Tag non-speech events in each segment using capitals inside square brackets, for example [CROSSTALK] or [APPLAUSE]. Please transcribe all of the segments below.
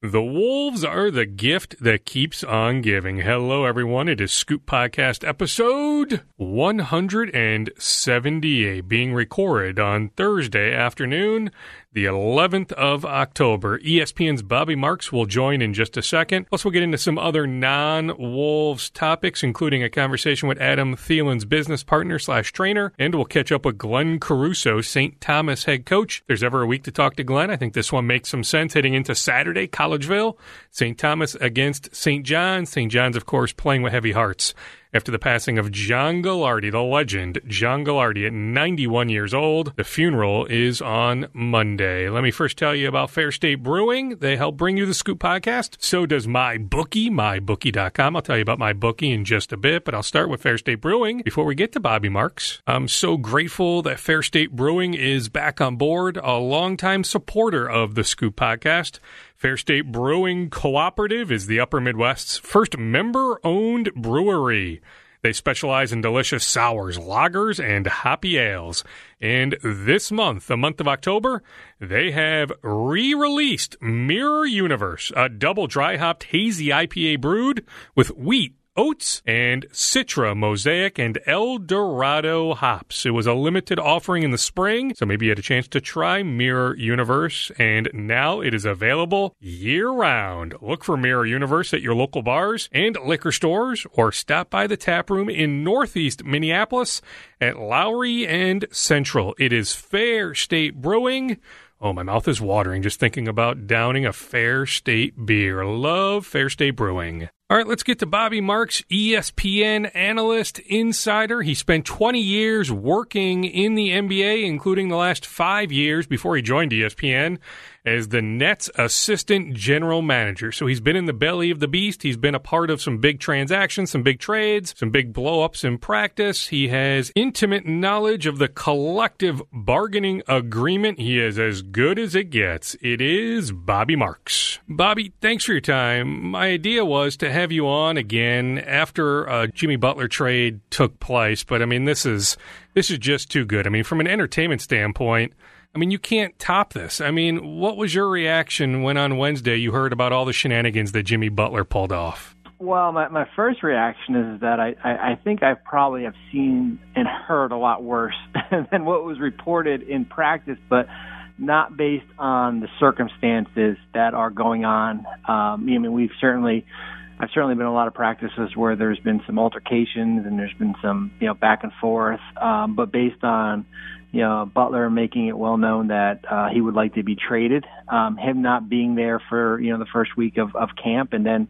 The Wolves are the gift that keeps on giving. Hello, everyone. It is Scoop Podcast episode 178 being recorded on Thursday afternoon, the 11th of October. ESPN's Bobby Marks will join in just a second. Plus, we'll get into some other non Wolves topics, including a conversation with Adam Thielen's business partner slash trainer, and we'll catch up with Glenn Caruso, St. Thomas head coach. If there's ever a week to talk to Glenn, I think this one makes some sense heading into Saturday, Collegeville, St. Thomas against St. John's. St. John's, of course, playing with heavy hearts after the passing of John Gagliardi, the legend John Gagliardi at 91 years old. The funeral is on Monday. Let me first tell you about Fair State Brewing. They help bring you the Scoop podcast. So does my bookie, mybookie.com. I'll tell you about my bookie in just a bit, but I'll start with Fair State Brewing before we get to Bobby Marks. I'm so grateful that Fair State Brewing is back on board, a longtime supporter of the Scoop podcast. Fair State Brewing Cooperative is the Upper Midwest's first member owned brewery. They specialize in delicious sours, lagers, and hoppy ales. And this month, the month of October, they have re released Mirror Universe, a double dry hopped hazy IPA brewed with wheat oats and Citra, Mosaic, and El Dorado hops. It was a limited offering in the spring, so maybe you had a chance to try Mirror Universe, and now it is available year round. Look for Mirror Universe at your local bars and liquor stores, or stop by the tap room in Northeast Minneapolis at Lowry and Central. It is Fair State Brewing. Oh, my mouth is watering just thinking about downing a Fair State beer. Love Fair State Brewing. All right, let's get to Bobby Marks, ESPN analyst, insider. He spent 20 years working in the NBA, including the last five years before he joined ESPN as the Nets assistant general manager. So he's been in the belly of the beast. He's been a part of some big transactions, some big trades, some big blowups in practice. He has intimate knowledge of the collective bargaining agreement. He is as good as it gets. It is Bobby Marks. Bobby, thanks for your time. My idea was to have you on again after a Jimmy Butler trade took place, but I mean this is this is just too good. I mean, from an entertainment standpoint, I mean, you can't top this. I mean, what was your reaction when on Wednesday you heard about all the shenanigans that Jimmy Butler pulled off? Well, my, my first reaction is that I, I, I think I probably have seen and heard a lot worse [LAUGHS] than what was reported in practice, but not based on the circumstances that are going on. Um, I mean, we've certainly, I've certainly been in a lot of practices where there's been some altercations and there's been some, you know, back and forth. Um, but based on you know, Butler making it well known that uh, he would like to be traded. Um, him not being there for you know the first week of, of camp, and then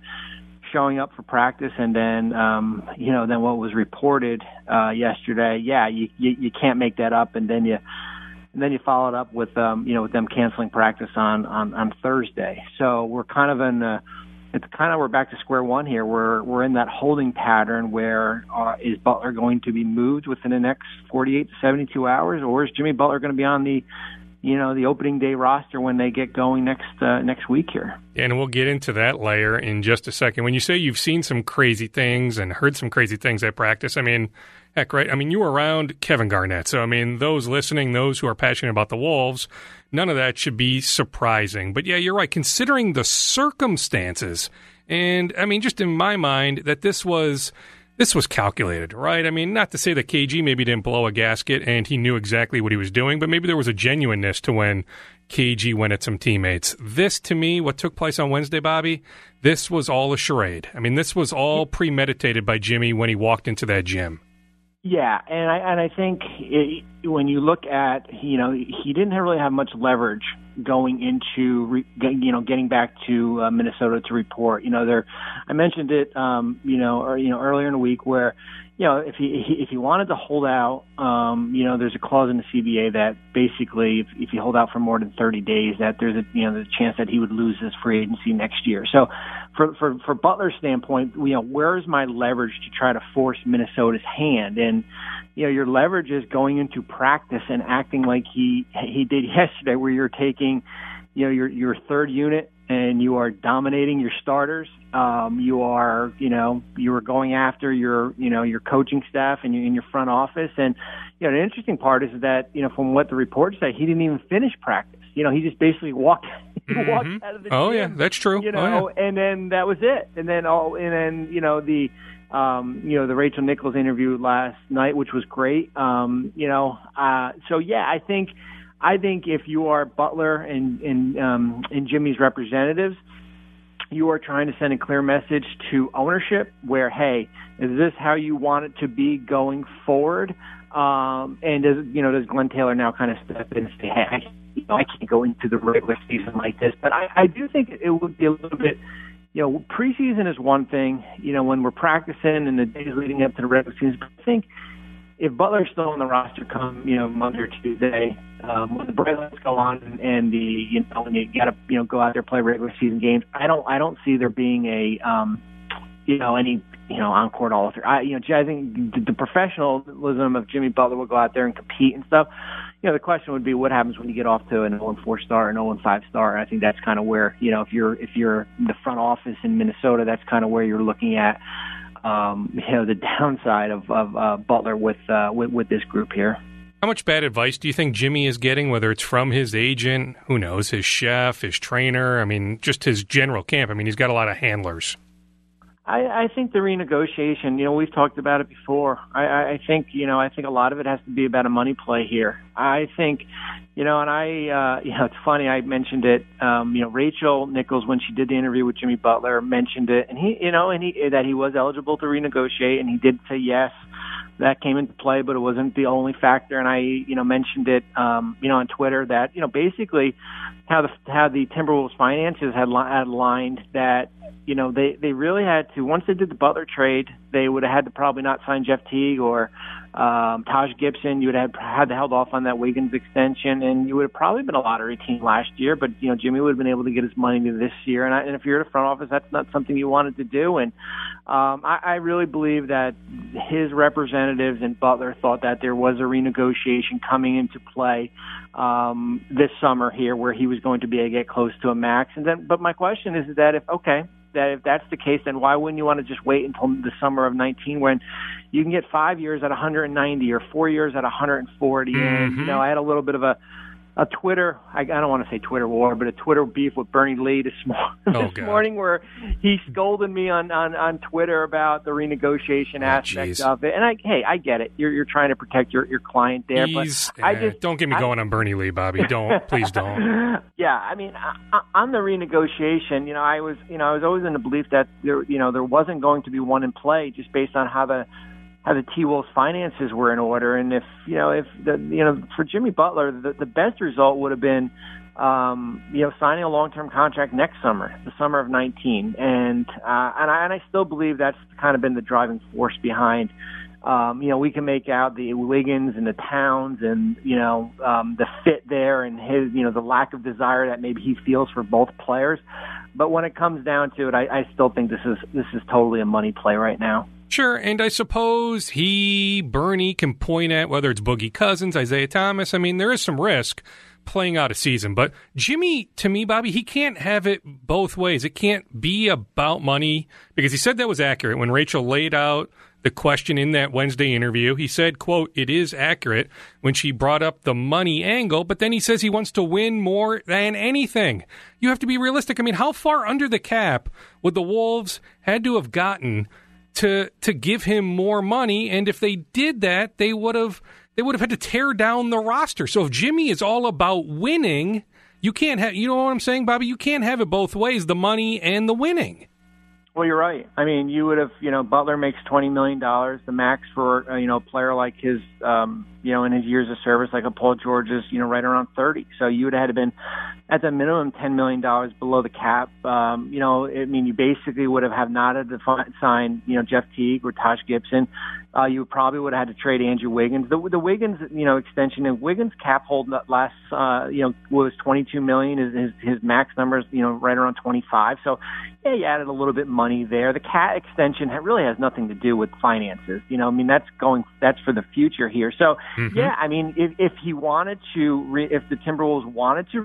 showing up for practice, and then um, you know then what was reported uh, yesterday. Yeah, you, you you can't make that up, and then you and then you followed up with um, you know with them canceling practice on on on Thursday. So we're kind of in. A, it's kind of we're back to square one here. We're we're in that holding pattern where uh, is Butler going to be moved within the next 48 to 72 hours, or is Jimmy Butler going to be on the you know the opening day roster when they get going next uh, next week here. And we'll get into that layer in just a second. When you say you've seen some crazy things and heard some crazy things at practice, I mean, heck, right? I mean, you were around Kevin Garnett, so I mean, those listening, those who are passionate about the Wolves, none of that should be surprising. But yeah, you're right. Considering the circumstances, and I mean, just in my mind, that this was this was calculated, right? I mean, not to say that KG maybe didn't blow a gasket and he knew exactly what he was doing, but maybe there was a genuineness to when KG went at some teammates. This, to me, what took place on Wednesday, Bobby, this was all a charade. I mean, this was all premeditated by Jimmy when he walked into that gym. Yeah, and I and I think it, when you look at you know he didn't really have much leverage going into re, you know getting back to uh, Minnesota to report. You know there, I mentioned it um, you know or you know earlier in the week where you know, if he if he wanted to hold out, um, you know, there's a clause in the CBA that basically, if, if you hold out for more than 30 days, that there's a you know the chance that he would lose his free agency next year. So, for for for Butler's standpoint, you know, where is my leverage to try to force Minnesota's hand? And you know, your leverage is going into practice and acting like he he did [LAUGHS] yesterday, where you're taking, you know, your your third unit and you are dominating your starters. Um, you are, you know, you are going after your, you know, your coaching staff and your, in your front office. And, you know, the interesting part is that, you know, from what the reports say, he didn't even finish practice. You know, he just basically walked, [LAUGHS] [LAUGHS] mm-hmm. walked out of the oh gym, yeah, that's true. You know, oh, yeah. and then that was it. And then all, and then you know the um, you know, the Rachel Nichols interview last night, which was great. Um, you know, uh, so yeah, I think, I think if you are Butler and and um, and Jimmy's representatives, you are trying to send a clear message to ownership, where hey, is this how you want it to be going forward? Um, and does you know does Glenn Taylor now kind of step in and say, hey, I, you know, I can't go into the regular season like this, but I, I do think it would be a little bit you know, preseason is one thing, you know, when we're practicing and the days leading up to the regular season. But I think if Butler's still on the roster come, you know, Monday or Tuesday, um, when the bright go on and, and the, you know, when you got to, you know, go out there play regular season games, I don't, I don't see there being a, um, you know, any, you know, court all through. I, you know, I think the, the professionalism of Jimmy Butler will go out there and compete and stuff you know, the question would be what happens when you get off to an 0 4 star, an 0 5 star. I think that's kind of where, you know, if you're if you're the front office in Minnesota, that's kind of where you're looking at, um, you know, the downside of, of uh, Butler with, uh, with with this group here. How much bad advice do you think Jimmy is getting, whether it's from his agent, who knows, his chef, his trainer? I mean, just his general camp. I mean, he's got a lot of handlers. I, I think the renegotiation, you know, we've talked about it before. I, I think, you know, I think a lot of it has to be about a money play here. I think, you know, and I, uh, [LAUGHS] you know, it's funny. I mentioned it. Um, you know, Rachel Nichols when she did the interview with Jimmy Butler mentioned it, and he, you know, and he that he was eligible to renegotiate, and he did say yes. That came into play, but it wasn't the only factor. And I, you know, mentioned it, um, you know, on Twitter that, you know, basically how the how the Timberwolves finances had, had aligned that you know, they they really had to once they did the Butler trade, they would have had to probably not sign Jeff Teague or um, Taj Gibson. You would have had to held off on that Wiggins extension, and you would have probably been a lottery team last year. But you know, Jimmy would have been able to get his money this year, and, I, and if you're in a front office, that's not something you wanted to do. And um, I, I really believe that his representatives and Butler thought that there was a renegotiation coming into play um, this summer here, where he was going to be able to get close to a max. And then, but my question is, is that if okay that if that's the case, then why wouldn't you want to just wait until the summer of 19 when you can get five years at 190 or four years at 140? Mm-hmm. And you know, I had a little bit of a a Twitter, I, I don't want to say Twitter war, but a Twitter beef with Bernie Lee this, [LAUGHS] oh, this morning where he scolded me on, on, on Twitter about the renegotiation oh, aspect geez. of it. And I, hey, I get it. You're, you're trying to protect your, your client there, He's, but I uh, just. Don't get me I, going on Bernie Lee, Bobby. [LAUGHS] Don't, please don't. [LAUGHS] Yeah. I mean, on the renegotiation, you know, I was, you know, I was always in the belief that there, you know, there wasn't going to be one in play just based on how the, how the T Wolves finances were in order, and if you know if the you know for Jimmy Butler, the, the best result would have been um, you know signing a long term contract next summer, the summer of 19, and uh, and I and I still believe that's kind of been the driving force behind. Um, you know, we can make out the Wiggins and the Towns and, you know, um, the fit there and his, you know, the lack of desire that maybe he feels for both players. But when it comes down to it, I, I still think this is, this is totally a money play right now. Sure, and I suppose he, Bernie, can point at whether it's Boogie Cousins, Isaiah Thomas. I mean, there is some risk playing out a season, but Jimmy, to me, Bobby, he can't have it both ways. It can't be about money because he said that was accurate when Rachel laid out the question in that Wednesday interview. He said, quote, it is accurate when she brought up the money angle, but then he says he wants to win more than anything. You have to be realistic. I mean, how far under the cap would the Wolves had to have gotten to to give him more money. And if they did that, they would have they would have had to tear down the roster. So if Jimmy is all about winning, you can't have you know what I'm saying, Bobby. You can't have it both ways: the money and the winning. Well, you're right. I mean, you would have, you know, Butler makes twenty million dollars. The max for uh, you know a player like his, um, you know, in his years of service, like a Paul George is, you know, right around thirty. So you would have had to been at the minimum ten million dollars below the cap. Um, you know, I mean, you basically would have have not had to sign, you know, Jeff Teague or Taj Gibson. Uh, you probably would have had to trade Andrew Wiggins. The, the Wiggins, you know, extension and Wiggins cap hold last, uh, you know, was 22 million. His, his his max numbers, you know, right around 25. So, yeah, you added a little bit money there. The KAT extension really has nothing to do with finances. You know, I mean, that's going, that's for the future here. So, mm-hmm. yeah, I mean, if if he wanted to, re, if the Timberwolves wanted to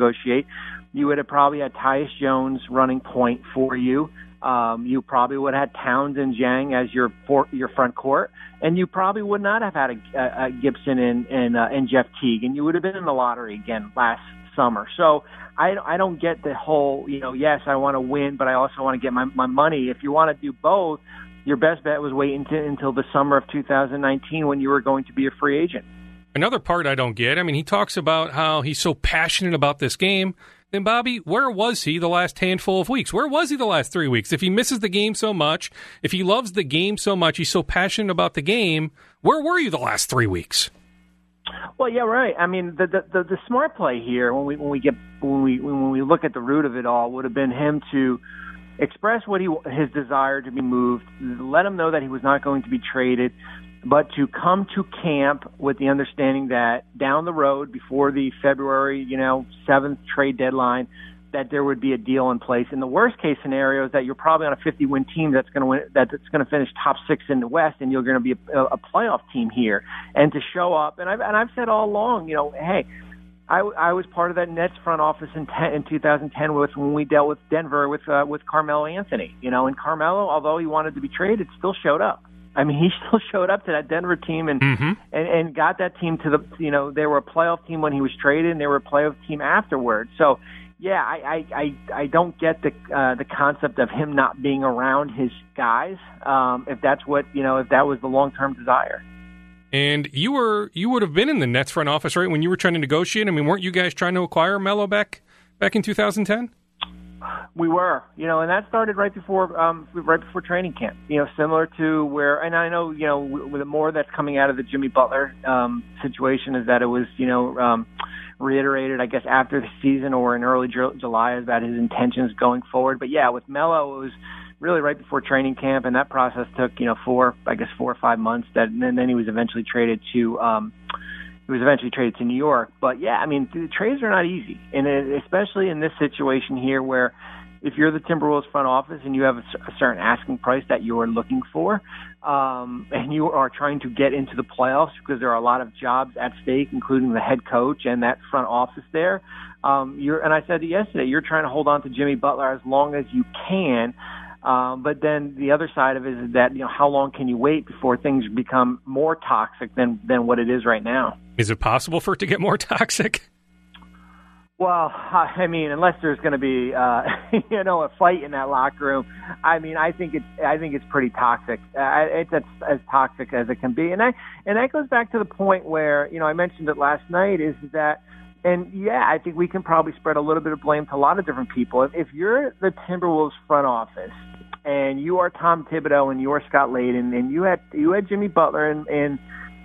renegotiate, you would have probably had Tyus Jones running point for you. Um, you probably would have had Towns and Dieng as your for, your front court, and you probably would not have had a, a, a Gibson and and, uh, and Jeff Teague, and you would have been in the lottery again last summer. So I, I don't get the whole, you know, yes, I want to win, but I also want to get my, my money. If you want to do both, your best bet was wait until, until the summer of 2019 when you were going to be a free agent. Another part I don't get, I mean, he talks about how he's so passionate about this game. Then, Bobby, where was he the last handful of weeks? Where was he the last three weeks? If he misses the game so much, if he loves the game so much, he's so passionate about the game, where were you the last three weeks? Well, yeah, right. I mean, the the the, the smart play here when we when we get when we when we look at the root of it all would have been him to express what he his desire to be moved, let him know that he was not going to be traded, but to come to camp with the understanding that down the road before the February, you know, 7th trade deadline that there would be a deal in place. In the worst case scenario is that you're probably on a 50 win team that's going to win that's going to finish top 6 in the West and you're going to be a, a playoff team here and to show up and I've and I've said all along, you know, hey, I, I was part of that Nets front office in, ten, in 2010 with when we dealt with Denver with uh, with Carmelo Anthony. You know, and Carmelo, although he wanted to be traded, still showed up. I mean, he [LAUGHS] still showed up to that Denver team and mm-hmm. and and got that team to the you know they were a playoff team when he was traded and they were a playoff team afterwards. So yeah, I I I, I don't get the uh, the concept of him not being around his guys. Um, if that's what you know, if that was the long term desire. And you were you would have been in the Nets front office, right, when you were trying to negotiate. I mean, weren't you guys trying to acquire Melo back back in 2010? We were, you know, and that started right before um, right before training camp. You know, similar to where, and I know, you know, with the more that's coming out of the Jimmy Butler um, situation is that it was, you know, um, reiterated, I guess, after the season or in early July about his intentions going forward. But yeah, with Melo, it was really right before training camp, and that process took you know four, I guess four or five months. That and then he was eventually traded to. um he was eventually traded to New York, but yeah, I mean, the trades are not easy, and it, especially in this situation here, where if you're the Timberwolves front office and you have a, a certain asking price that you are looking for, um, and you are trying to get into the playoffs because there are a lot of jobs at stake, including the head coach and that front office there. Um, you're, and I said it yesterday, you're trying to hold on to Jimmy Butler as long as you can um, but then the other side of it is that you know how long can you wait before things become more toxic than than what it is right now? Is it possible for it to get more [LAUGHS] toxic? Well, I mean, unless there's going to be, uh, [LAUGHS] you know, a fight in that locker room, I mean, I think it's, I think it's pretty toxic. Uh, it's as, toxic as it can be, and I, and that goes back to the point where, you know, I mentioned it last night, is that and yeah, I think we can probably spread a little bit of blame to a lot of different people. If, if you're the Timberwolves front office and you are Tom Thibodeau and you are Scott Layden and you had you had Jimmy Butler and, in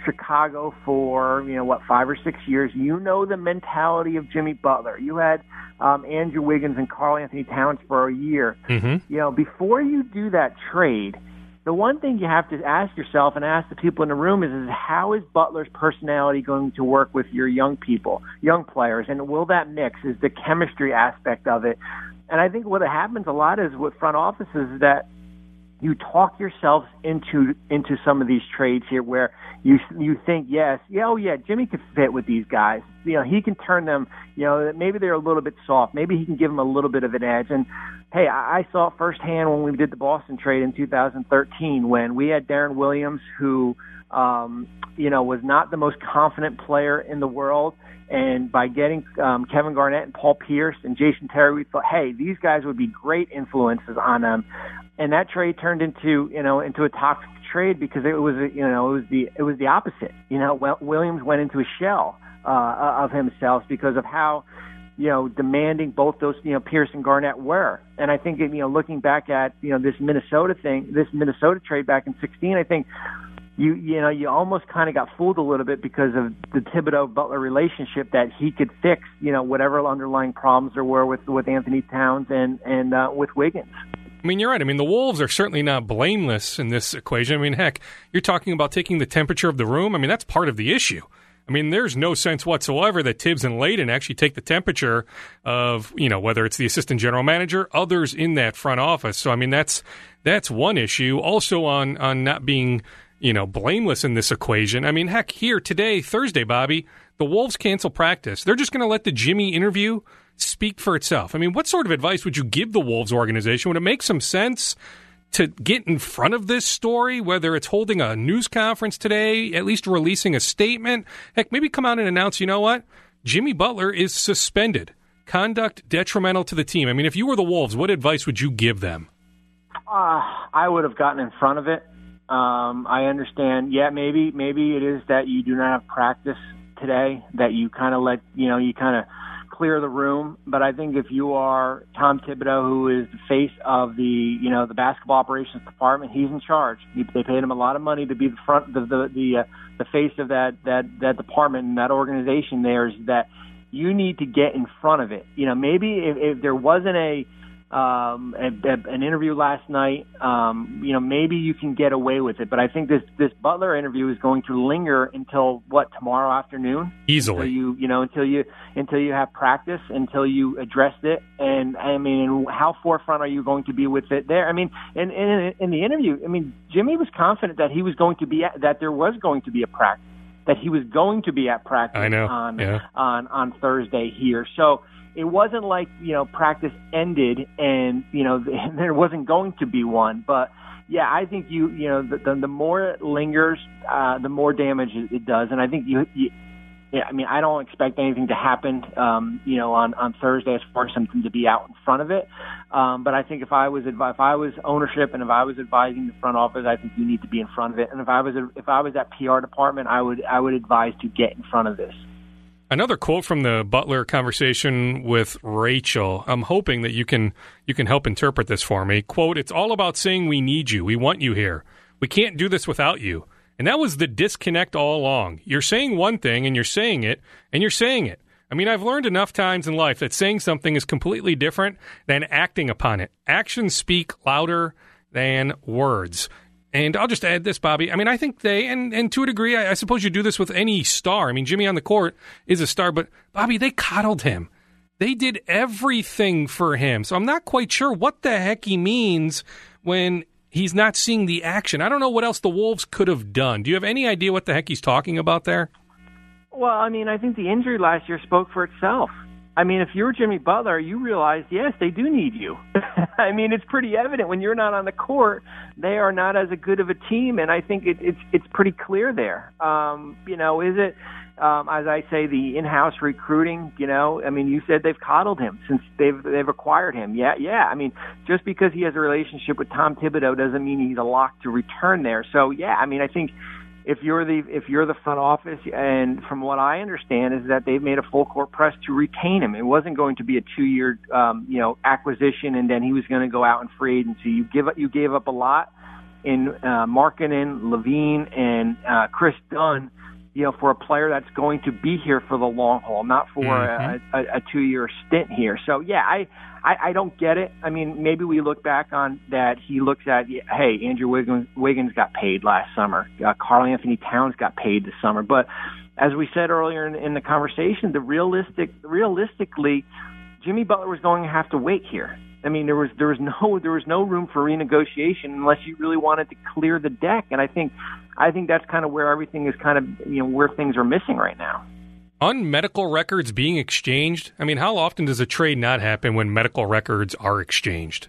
Chicago for you know what five or six years, you know the mentality of Jimmy Butler. You had um, Andrew Wiggins and Karl-Anthony Towns for a year. Mm-hmm. You know before you do that trade the one thing you have to ask yourself and ask the people in the room is, is how is Butler's personality going to work with your young people, young players, and will that mix? Is the chemistry aspect of it? And I think what happens a lot is with front offices is that you talk yourselves into into some of these trades here where you you think yes yeah oh yeah Jimmy could fit with these guys. You know he can turn them you know maybe they're a little bit soft. Maybe he can give them a little bit of an edge. And hey I, I saw it firsthand when we did the Boston trade in 2013 when we had Deron Williams who um, you know was not the most confident player in the world and by getting um, Kevin Garnett and Paul Pierce and Jason Terry, we thought, hey, these guys would be great influences on them and that trade turned into you know into a toxic trade because it was you know it was the it was the opposite. You know, Williams went into a shell uh, of himself because of how you know demanding both those you know Pierce and Garnett were. And I think you know looking back at you know this Minnesota thing, this Minnesota trade back in 16, I think you you know you almost kind of got fooled a little bit because of the Thibodeau Butler relationship that he could fix you know whatever underlying problems there were with with Anthony Towns and and uh, with Wiggins. I mean, you're right. I mean, the Wolves are certainly not blameless in this equation. I mean, heck, you're talking about taking the temperature of the room. I mean, that's part of the issue. I mean, there's no sense whatsoever that Thibs and Layden actually take the temperature of, you know, whether it's the assistant general manager, others in that front office. So, I mean, that's that's one issue. Also, on on not being, you know, blameless in this equation. I mean, heck, here today, Thursday, Bobby, the Wolves cancel practice. They're just going to let the Jimmy interview speak for itself. I mean, what sort of advice would you give the Wolves organization? Would it make some sense to get in front of this story, whether it's holding a news conference today, at least releasing a statement? Heck, maybe come out and announce, you know what? Jimmy Butler is suspended. Conduct detrimental to the team. I mean, if you were the Wolves, what advice would you give them? Uh, I would have gotten in front of it. Um, I understand. Yeah, maybe maybe it is that you do not have practice today. That you kind of let you know you kind of clear the room. But I think if you are Tom Thibodeau, who is the face of the you know the basketball operations department, he's in charge. He, they paid him a lot of money to be the front the the the, uh, the face of that that that department and that organization. There is that you need to get in front of it. You know, maybe if, if there wasn't a um, a, a, an interview last night. Um, you know, maybe you can get away with it, but I think this this Butler interview is going to linger until what tomorrow afternoon. Easily, until you you know until you until you have practice, until you addressed it, and I mean, how forefront are you going to be with it there? I mean, in in, in the interview, I mean, Jimmy was confident that he was going to be at, that there was going to be a practice, that he was going to be at practice I know. on yeah. on on Thursday here. So it wasn't like you know practice ended and you know [LAUGHS] there wasn't going to be one but yeah i think you you know the the, the more it lingers uh the more damage it, does and i think you, you yeah, I mean, I don't expect anything to happen, um, you know, on on Thursday as far as something to be out in front of it. Um, but I think if I was advi- if I was ownership and if I was advising the front office, I think you need to be in front of it. And if I was a, if I was that PR department, I would I would advise to get in front of this. Another quote from the Butler conversation with Rachel. I'm hoping that you can you can help interpret this for me. Quote, "It's all about saying we need you. We want you here. We can't do this without you." And that was the disconnect all along. You're saying one thing and you're saying it and you're saying it. I mean, I've learned enough times in life that saying something is completely different than acting upon it. Actions speak louder than words. And I'll just add this, Bobby. I mean, I think they, and, and to a degree, I, I suppose you do this with any star. I mean, Jimmy on the court is a star, but Bobby, they coddled him. They did everything for him. So I'm not quite sure what the heck he means when he's not seeing the action. I don't know what else the Wolves could have done. Do you have any idea what the heck he's talking about there? Well, I mean, I think the injury last year spoke for itself. I mean, if you're Jimmy Butler, you realize, yes, they do need you. [LAUGHS] I mean, it's pretty evident when you're not on the court, they are not as a good of a team, and I think it, it's it's pretty clear there. Um, you know, is it? Um, as I say, the in-house recruiting. You know, I mean, you said they've coddled him since they've they've acquired him. Yeah, yeah. I mean, just because he has a relationship with Tom Thibodeau doesn't mean he's a lock to return there. So, yeah, I mean, I think if you're the if you're the front office, and from what I understand is that they've made a full court press to retain him. It wasn't going to be a two year um, you know acquisition, and then he was going to go out in free agency. You give up you gave up a lot in uh, Markkanen, LaVine, and uh, Kris Dunn. You know, for a player that's going to be here for the long haul, not for mm-hmm. a, a, a two-year stint here. So, yeah, I, I, I don't get it. I mean, maybe we look back on that. He looks at, hey, Andrew Wiggins, Wiggins got paid last summer. Uh, Karl-Anthony Towns got paid this summer. But as we said earlier in, in the conversation, the realistic, realistically, Jimmy Butler was going to have to wait here. I mean, there was there was no there was no room for renegotiation unless you really wanted to clear the deck. And I think I think that's kind of where everything is kind of you know where things are missing right now. On medical records being exchanged, I mean, how often does a trade not happen when medical records are exchanged?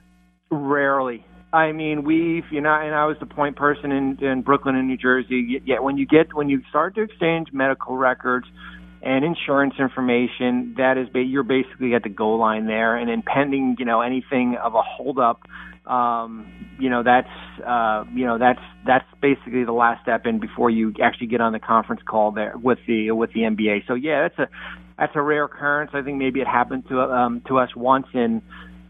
Rarely. I mean, we've you know, and I was the point person in in Brooklyn and New Jersey. Yet when you get when you start to exchange medical records and insurance information. That is, you're basically at the goal line there, and then pending, you know, anything of a holdup, um, you know, that's, uh, you know, that's that's basically the last step in before you actually get on the conference call there with the with the NBA. So yeah, that's a that's a rare occurrence. I think maybe it happened to um, to us once in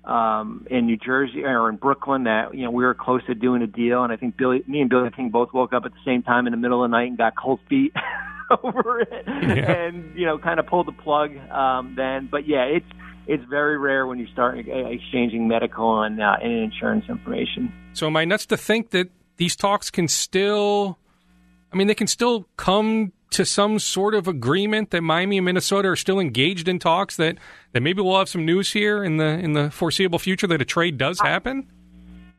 um, in New Jersey or in Brooklyn that you know we were close to doing a deal, and I think Billy, me and Billy King both woke up at the same time in the middle of the night and got cold feet. [LAUGHS] [LAUGHS] over it yeah. and you know kind of pull the plug um, then. But yeah, it's it's very rare when you start exchanging medical and, uh, and insurance information. So am I nuts to think that these talks can still? I mean, they can still come to some sort of agreement that Miami and Minnesota are still engaged in talks that, that maybe we'll have some news here in the in the foreseeable future that a trade does happen?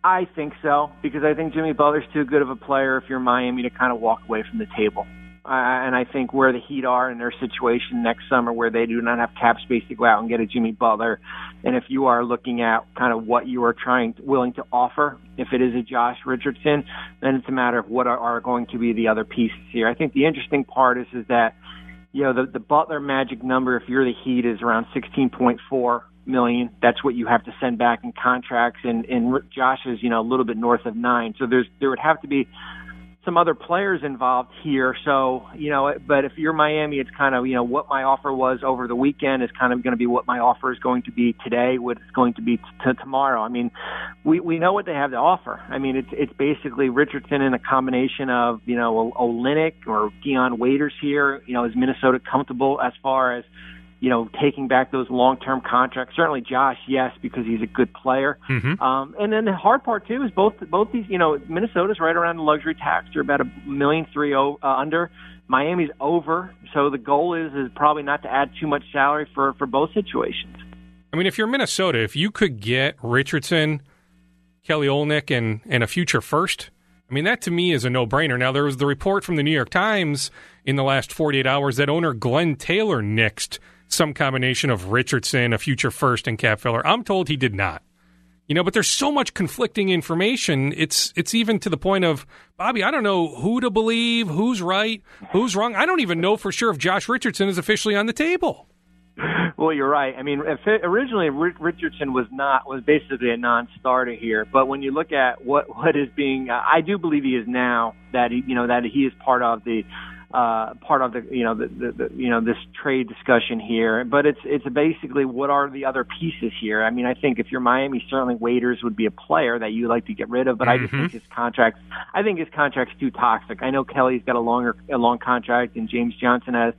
I, I think so because I think Jimmy Butler's too good of a player if you're Miami to kind of walk away from the table. Uh, and I think where the Heat are in their situation next summer, where they do not have cap space to go out and get a Jimmy Butler, and if you are looking at kind of what you are trying willing to offer, if it is a Josh Richardson, then it's a matter of what are, are going to be the other pieces here. I think the interesting part is is that you know, the the Butler magic number if you're the Heat is around 16.4 million. That's what you have to send back in contracts, and and Josh is you know a little bit north of nine. So there's there would have to be some other players involved here. So, you know, but if you're Miami, it's kind of, you know, what my offer was over the weekend is kind of going to be what my offer is going to be today, what it's going to be t- tomorrow. I mean, we, we know what they have to offer. I mean, it's, it's basically Richardson in a combination of, you know, Olynyk or Dion Waiters here. You know, is Minnesota comfortable as far as, you know, taking back those long-term contracts. Certainly, Josh, yes, because he's a good player. Mm-hmm. Um, and then the hard part too is both both these. You know, Minnesota's right around the luxury tax. They're about a million three oh, uh, under. Miami's over. So the goal is is probably not to add too much salary for for both situations. I mean, if you're Minnesota, if you could get Richardson, Kelly Olynyk, and and a future first. I mean, that to me is a no brainer. Now, there was the report from the New York Times in the last 48 hours that owner Glenn Taylor nixed some combination of Richardson, a future first, and cap filler. I'm told he did not. You know, but there's so much conflicting information. It's it's even to the point of Bobby. I don't know who to believe, who's right, who's wrong. I don't even know for sure if Josh Richardson is officially on the table. Well, you're right. I mean, originally Richardson was not was basically a non-starter here, but when you look at what what is being, I do believe he is now that he you know that he is part of the uh, part of the you know the, the, the you know this trade discussion here. But it's it's basically what are the other pieces here? I mean, I think if you're Miami, certainly Waiters would be a player that you'd like to get rid of. But mm-hmm. I just think mm-hmm. his contract, I think his contract's too toxic. I know Kelly's got a longer a long contract, and James Johnson has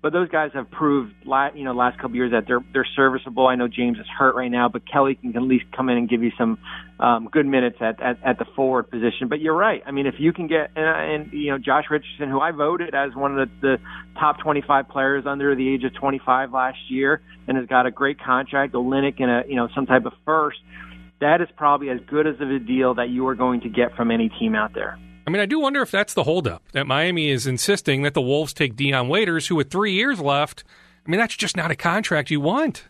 but those guys have proved, you know, last couple years that they're they're serviceable. I know James is hurt right now, but Kelly can at least come in and give you some um, good minutes at, at at the forward position. But you're right. I mean, if you can get and, and you know Josh Richardson, who I voted as one of the, the top 25 players under the age of 25 last year, and has got a great contract, Olynyk and a you know some type of first. That is probably as good as of a deal that you are going to get from any team out there. I mean, I do wonder if that's the holdup that Miami is insisting that the Wolves take Dion Waiters, who with three years left. I mean, that's just not a contract you want.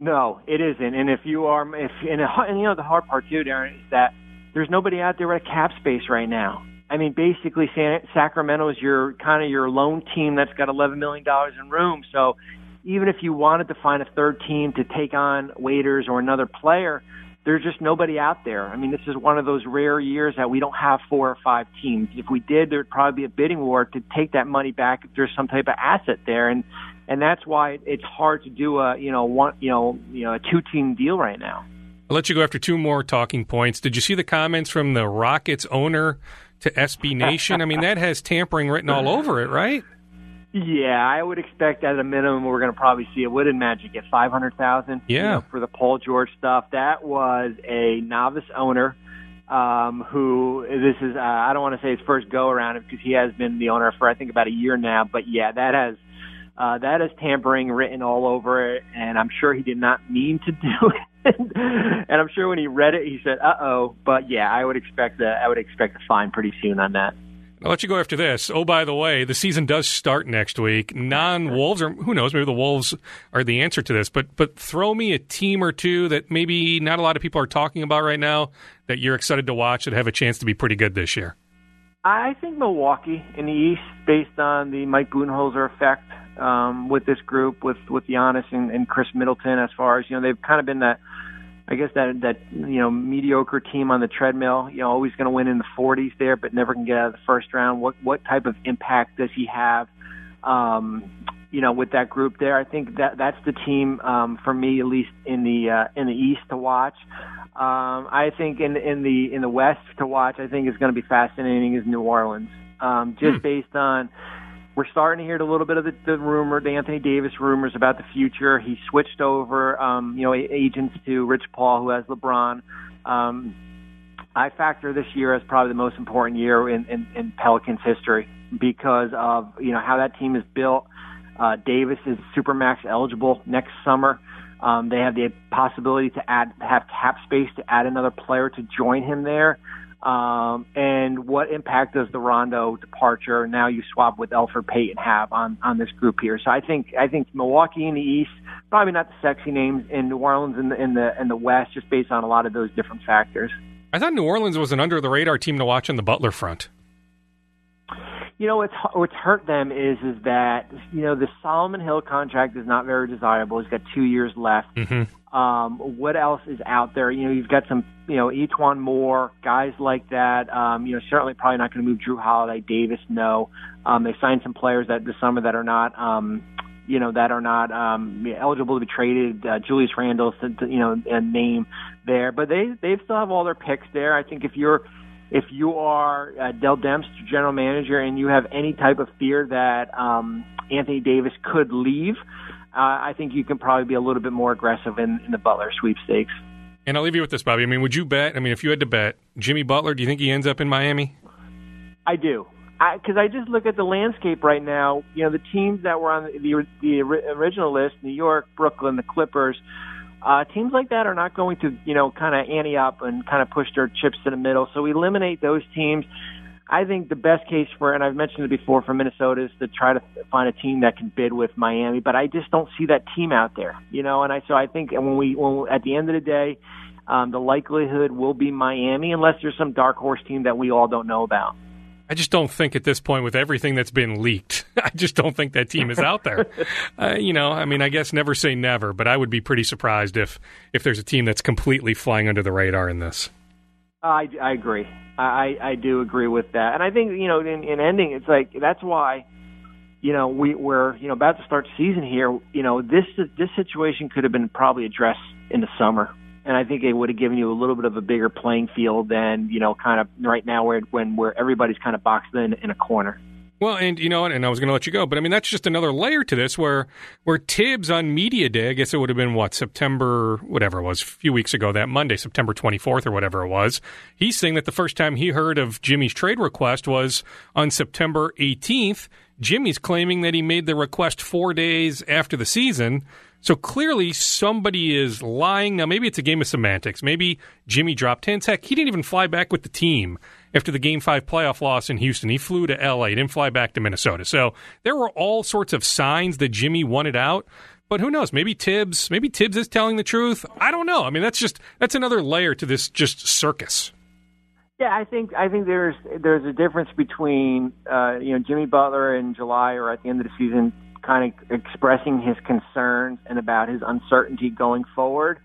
No, it isn't. And if you are, if and, and you know the hard part too, Darren, is that there's nobody out there with a cap space right now. I mean, basically, San, Sacramento is your kind of your lone team that's got 11 million dollars in room. So even if you wanted to find a third team to take on Waiters or another player, there's just nobody out there. I mean, this is one of those rare years that we don't have four or five teams. If we did, there'd probably be a bidding war to take that money back if there's some type of asset there, and and that's why it's hard to do a you know one you know you know a two team deal right now. I'll let you go after two more talking points. Did you see the comments from the Rockets owner to SB Nation? I mean, that has tampering written all over it, right? Yeah, I would expect at a minimum we're going to probably see a Wooden Magic at five hundred thousand. Yeah, you know, for the Paul George stuff. That was a novice owner um, who this is. Uh, I don't want to say his first go around because he has been the owner for I think about a year now. But yeah, that has uh, that is tampering written all over it, and I'm sure he did not mean to [LAUGHS] do it. and I'm sure when he read it, he said, "Uh oh." But yeah, I would expect that. I would expect a fine pretty soon on that. I'll let you go after this. Oh, by the way, the season does start next week. Non Wolves, or who knows, maybe the Wolves are the answer to this. But but throw me a team or two that maybe not a lot of people are talking about right now that you're excited to watch that have a chance to be pretty good this year. I think Milwaukee in the East, based on the Mike Budenholzer effect um, with this group, with with Giannis and, and Khris Middleton. As far as you know, they've kind of been that I guess that that you know mediocre team on the treadmill, you know, always going to win in the 40s there, but never can get out of the first round. What what type of impact does he have? Um, you know, with that group there, I think that that's the team um, for me, at least in the uh, in the East to watch. Um, I think in in the in the West to watch, I think is going to be fascinating is New Orleans, um, just hmm. based on we're starting to hear a little bit of the, the rumor, the Anthony Davis rumors about the future. He switched over, um, you know, agents to Rich Paul, who has LeBron. Um, I factor this year as probably the most important year in, in, in Pelicans history because of you know how that team is built. Uh, Davis is supermax eligible next summer. Um, they have the possibility to add have cap space to add another player to join him there. Um, and what impact does the Rondo departure now you swap with Elfrid Payton have on on this group here? So I think I think Milwaukee in the East, probably not the sexy names, in New Orleans in the in the in the West, just based on a lot of those different factors. I thought New Orleans was an under the radar team to watch on the Butler front. you know what's what's hurt them is is that you know the Solomon Hill contract is not very desirable. He's got two years left. Mm-hmm. Um, what else is out there? You know, you've got some, you know, E'Twaun Moore, guys like that. Um, you know, certainly probably not going to move Jrue Holiday, Davis. No, um, they signed some players that this summer that are not, um, you know, that are not um, eligible to be traded. Uh, Julius Randle, you know, a name there, but they they still have all their picks there. I think if you're if you are uh, Dell Demps, general manager, and you have any type of fear that um, Anthony Davis could leave, uh, I think you can probably be a little bit more aggressive in, in the Butler sweepstakes. And I'll leave you with this, Bobby. I mean, would you bet? I mean, if you had to bet, Jimmy Butler, do you think he ends up in Miami? I do. Because I, I, just look at the landscape right now. You know, the teams that were on the, the, the original list New York, Brooklyn, the Clippers uh, teams like that are not going to, you know, kind of ante up and kind of push their chips to the middle. So we eliminate those teams. I think the best case for, and I've mentioned it before, for Minnesota is to try to find a team that can bid with Miami. But I just don't see that team out there, you know. And I so I think when we, when at the end of the day, um, the likelihood will be Miami, unless there's some dark horse team that we all don't know about. I just don't think at this point, with everything that's been leaked, [LAUGHS] I just don't think that team is out there. [LAUGHS] uh, you know, I mean, I guess never say never, but I would be pretty surprised if if there's a team that's completely flying under the radar in this. I, I agree. I, I do agree with that, and I think you know, in, in ending, it's like that's why you know we we're you know about to start season here. You know, this this situation could have been probably addressed in the summer and I think it would have given you a little bit of a bigger playing field than you know, kind of right now where when where everybody's kind of boxed in in a corner. Well, and you know, and I was going to let you go, but I mean that's just another layer to this, where where Thibs on media day, I guess it would have been what September, whatever it was, a few weeks ago, that Monday, September twenty fourth or whatever it was. He's saying that the first time he heard of Jimmy's trade request was on September eighteenth. Jimmy's claiming that he made the request four days after the season. So clearly somebody is lying. Now, maybe it's a game of semantics. Maybe Jimmy dropped hints. Heck, he didn't even fly back with the team after the Game 5 playoff loss in Houston. He flew to L.A., he didn't fly back to Minnesota. So there were all sorts of signs that Jimmy wanted out. But who knows? Maybe Thibs, maybe Thibs is telling the truth. I don't know. I mean, that's just that's another layer to this just circus. Yeah, I think I think there's there's a difference between uh, you know Jimmy Butler in July or at the end of the season kind of expressing his concerns and about his uncertainty going forward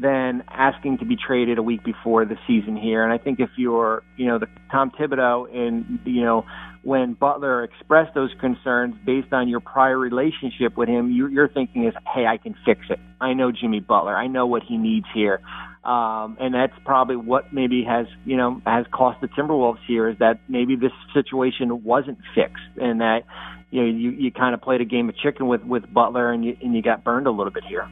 than asking to be traded a week before the season here. And I think if you're, you know, the Tom Thibodeau and, you know, when Butler expressed those concerns based on your prior relationship with him, you, you're thinking is, hey, I can fix it. I know Jimmy Butler. I know what he needs here. Um, and that's probably what maybe has, you know, has cost the Timberwolves here is that maybe this situation wasn't fixed and that, you know, you, you kind of played a game of chicken with, with Butler and you, and you got burned a little bit here.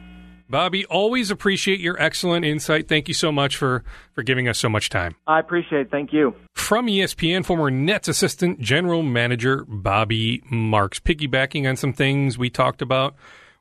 Bobby, always appreciate your excellent insight. Thank you so much for, for giving us so much time. I appreciate it. Thank you. From ESPN, former Nets assistant general manager Bobby Marks, piggybacking on some things we talked about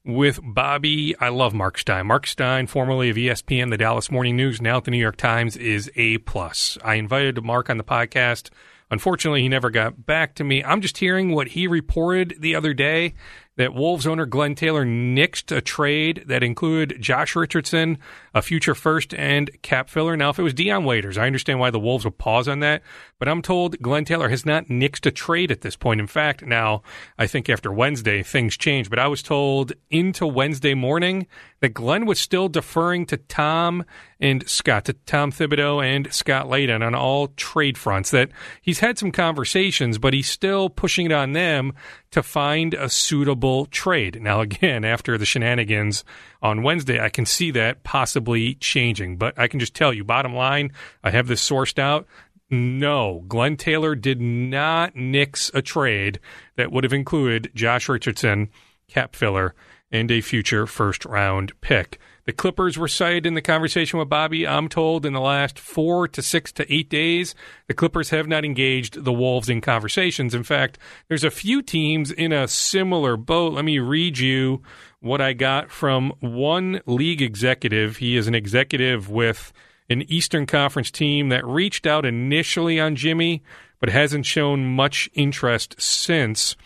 with Bobby. I love Mark Stein. Mark Stein, formerly of ESPN, the Dallas Morning News, now at the New York Times, is A plus. I invited Mark on the podcast Unfortunately, he never got back to me. I'm just hearing what he reported the other day that Wolves owner Glenn Taylor nixed a trade that included Josh Richardson, a future first, and cap filler. Now, if it was Dion Waiters, I understand why the Wolves would pause on that, but I'm told Glenn Taylor has not nixed a trade at this point. In fact, now I think after Wednesday things change, but I was told into Wednesday morning that Glenn was still deferring to Tom and Scott, to Tom Thibodeau and Scott Layden on all trade fronts, that he's had some conversations, but he's still pushing it on them to find a suitable trade. Now, again, [LAUGHS] after the shenanigans on Wednesday, I can see that possibly changing, but I can just tell you, bottom line, I have this sourced out. No, Glenn Taylor did not nix a trade that would have included Josh Richardson, cap filler, and a future first round pick. The Clippers were cited in the conversation with Bobby. I'm told in the last four to six to eight days, the Clippers have not engaged the Wolves in conversations. In fact, there's a few teams in a similar boat. Let me read you what I got from one league executive. He is an executive with an Eastern Conference team that reached out initially on Jimmy, but hasn't shown much interest since.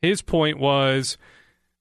His point was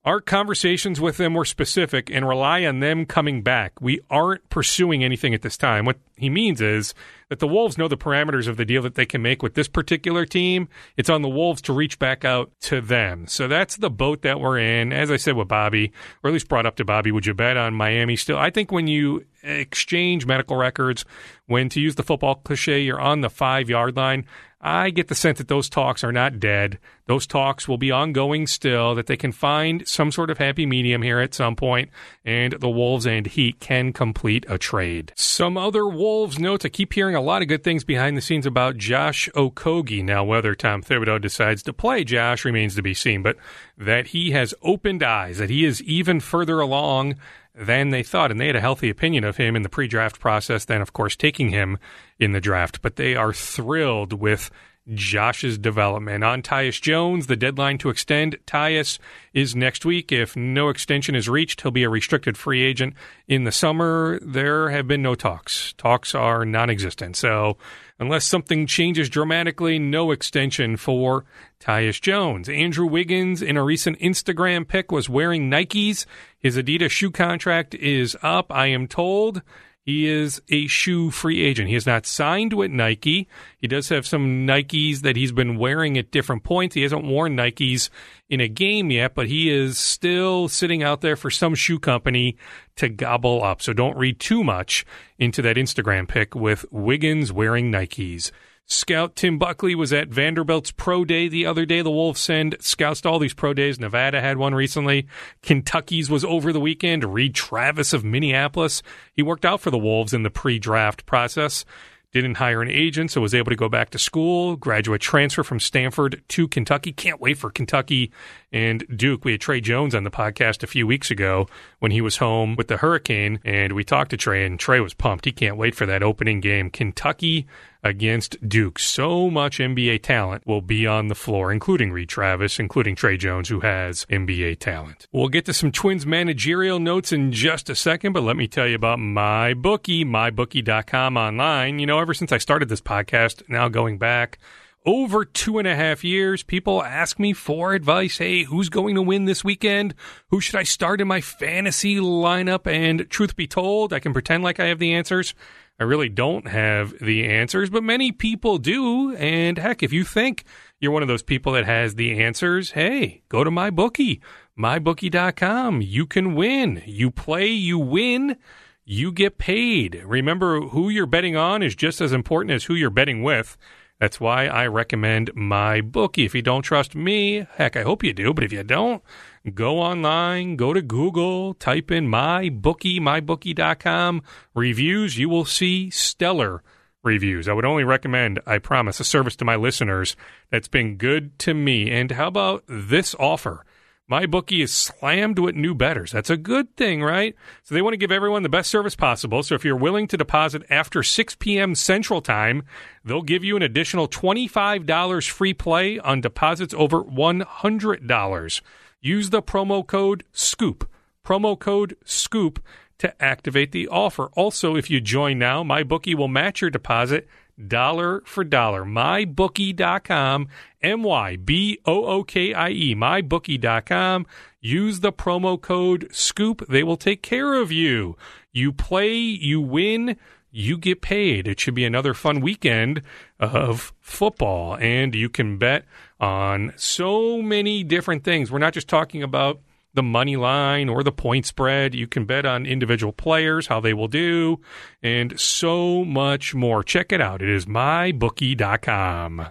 Our conversations with them were specific and rely on them coming back. We aren't pursuing anything at this time. What he means is that the Wolves know the parameters of the deal that they can make with this particular team. It's on the Wolves to reach back out to them. So that's the boat that we're in. As I said with Bobby, or at least brought up to Bobby, would you bet on Miami still? I think when you exchange medical records, when to use the football cliche, you're on the five yard line. I get the sense that those talks are not dead. Those talks will be ongoing still, that they can find some sort of happy medium here at some point, and the Wolves and Heat can complete a trade. Some other Wolves notes I keep hearing a lot of good things behind the scenes about Josh Okogie. Now, whether Tom Thibodeau decides to play Josh remains to be seen, but that he has opened eyes, that he is even further along than they thought. And they had a healthy opinion of him in the pre draft process, then, of course, taking him in the draft. But they are thrilled with Josh's development. On Tyus Jones, the deadline to extend Tyus is next week. If no extension is reached, he'll be a restricted free agent in the summer. There have been no talks. Talks are non existent. So, unless something changes dramatically, no extension for Tyus Jones. Andrew Wiggins, in a recent Instagram pic, was wearing Nikes. His Adidas shoe contract is up, I am told. He is a shoe free agent. He is not signed with Nike. He does have some Nikes that he's been wearing at different points. He hasn't worn Nikes in a game yet, but he is still sitting out there for some shoe company to gobble up. So don't read too much into that Instagram pic with Wiggins wearing Nikes. Scout Tim Buckley was at Vanderbilt's Pro Day the other day. The Wolves send scouts to all these pro days. Nevada had one recently. Kentucky's was over the weekend. Reid Travis of Minneapolis. He worked out for the Wolves in the pre draft process. Didn't hire an agent, so was able to go back to school. Graduate transfer from Stanford to Kentucky. Can't wait for Kentucky and Duke. We had Tre Jones on the podcast a few weeks ago when he was home with the Hurricane, and we talked to Tre, and Tre was pumped. He can't wait for that opening game. Kentucky against Duke. So much NBA talent will be on the floor, including Reid Travis, including Tre Jones, who has NBA talent. We'll get to some Twins managerial notes in just a second, but let me tell you about my MyBookie, mybookie.com online. You know, ever since I started this podcast, now going back, over two and a half years, people ask me for advice. Hey, who's going to win this weekend? Who should I start in my fantasy lineup? And truth be told, I can pretend like I have the answers. I really don't have the answers, but many people do. And heck, if you think you're one of those people that has the answers, hey, go to my bookie, mybookie.com. You can win. You play, you win, you get paid. Remember, who you're betting on is just as important as who you're betting with. That's why I recommend my bookie. If you don't trust me, heck, I hope you do, but if you don't, go online, go to Google, type in my bookie, mybookie.com reviews. You will see stellar reviews. I would only recommend, I promise, a service to my listeners that's been good to me. And how about this offer? My bookie is slammed with new bettors. That's a good thing, right? So they want to give everyone the best service possible. So if you're willing to deposit after 6 p.m. Central Time, they'll give you an additional $25 free play on deposits over $100. Use the promo code SCOOP. Promo code SCOOP to activate the offer. Also, if you join now, my bookie will match your deposit dollar for dollar. MyBookie.com, M Y B O O K I E, MyBookie.com. Use the promo code SCOOP. They will take care of you. You play, you win, you get paid. It should be another fun weekend of football. And you can bet on so many different things. We're not just talking about the money line or the point spread. You can bet on individual players, how they will do, and so much more. Check it out. It is mybookie.com.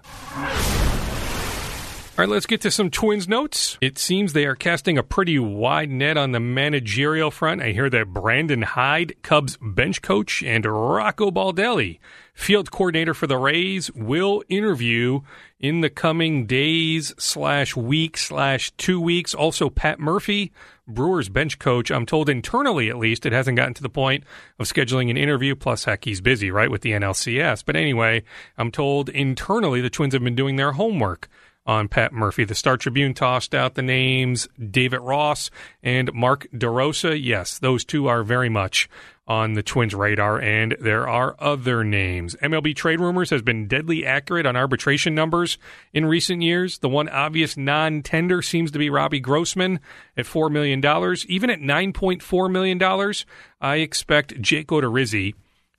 All right, let's get to some Twins notes. It seems they are casting a pretty wide net on the managerial front. I hear that Brandon Hyde, Cubs bench coach, and Rocco Baldelli, field coordinator for the Rays, will interview in the coming days slash week slash two weeks. Also, Pat Murphy, Brewers bench coach. I'm told internally, at least, it hasn't gotten to the point of scheduling an interview. Plus, heck, he's busy, right, with the NLCS. But anyway, I'm told internally the Twins have been doing their homework on Pat Murphy. The Star Tribune tossed out the names David Ross and Mark DeRosa. Yes, those two are very much on the Twins' radar, and there are other names. MLB Trade Rumors has been deadly accurate on arbitration numbers in recent years. The one obvious non tender seems to be Robbie Grossman at $4 million. Even at $9.4 million, I expect Jake Odorizzi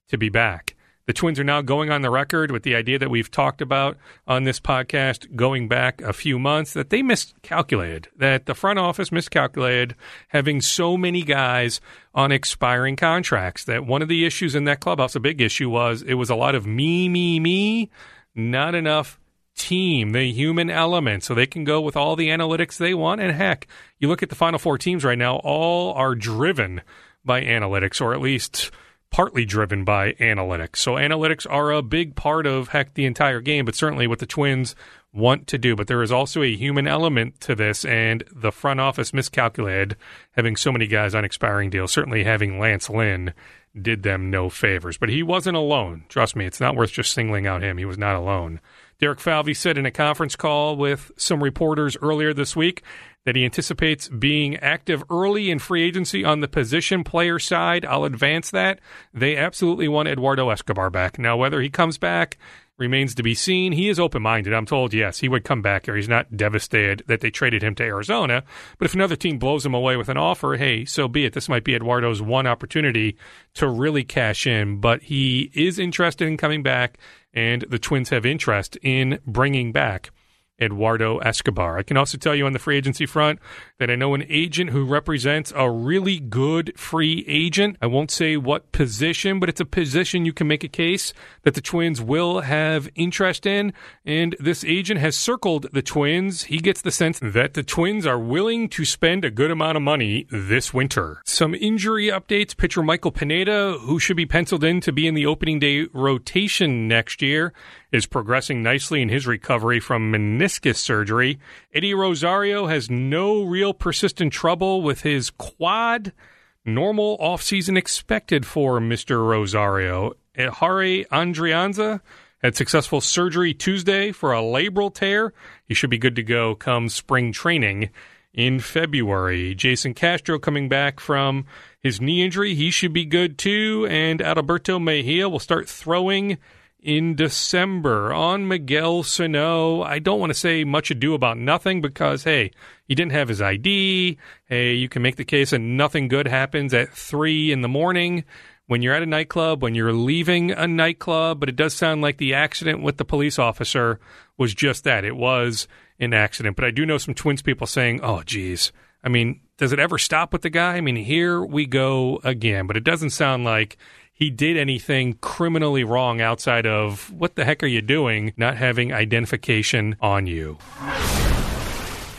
to be back. The Twins are now going on the record with the idea that we've talked about on this podcast going back a few months that they miscalculated, that the front office miscalculated having so many guys on expiring contracts. That one of the issues in that clubhouse, a big issue, was it was a lot of me, me, me, not enough team, the human element, so they can go with all the analytics they want. And heck, you look at the final four teams right now, all are driven by analytics, or at least partly driven by analytics. So analytics are a big part of heck the entire game, but certainly what the Twins want to do. But there is also a human element to this, and the front office miscalculated having so many guys on expiring deals. Certainly having Lance Lynn did them no favors. But he wasn't alone. Trust me, it's not worth just singling out him. He was not alone. Derek Falvey said in a conference call with some reporters earlier this week that he anticipates being active early in free agency on the position player side. I'll advance that. They absolutely want Eduardo Escobar back. Now, whether he comes back remains to be seen. He is open minded. I'm told, yes, he would come back here. He's not devastated that they traded him to Arizona. But if another team blows him away with an offer, hey, so be it. This might be Eduardo's one opportunity to really cash in. But he is interested in coming back, and the Twins have interest in bringing back Eduardo Escobar. I can also tell you on the free agency front that I know an agent who represents a really good free agent. I won't say what position, but it's a position you can make a case that the Twins will have interest in. And this agent has circled the Twins. He gets the sense that the Twins are willing to spend a good amount of money this winter. Some injury updates. Pitcher Michael Pineda, who should be penciled in to be in the opening day rotation next year, is progressing nicely in his recovery from meniscus surgery. Eddie Rosario has no real persistent trouble with his quad. Normal offseason expected for Mr. Rosario. Ehire Adrianza had successful surgery Tuesday for a labral tear. He should be good to go come spring training in February. Jason Castro coming back from his knee injury. He should be good too. And Alberto Mejia will start throwing in December on Miguel Sano. I don't want to say much ado about nothing because, hey, he didn't have his ID. Hey, you can make the case and nothing good happens at three in the morning when you're at a nightclub, when you're leaving a nightclub, but it does sound like the accident with the police officer was just that. It was an accident. But I do know some Twins people saying, oh, geez. I mean, does it ever stop with the guy? I mean, here we go again. But it doesn't sound like he did anything criminally wrong outside of what the heck are you doing not having identification on you.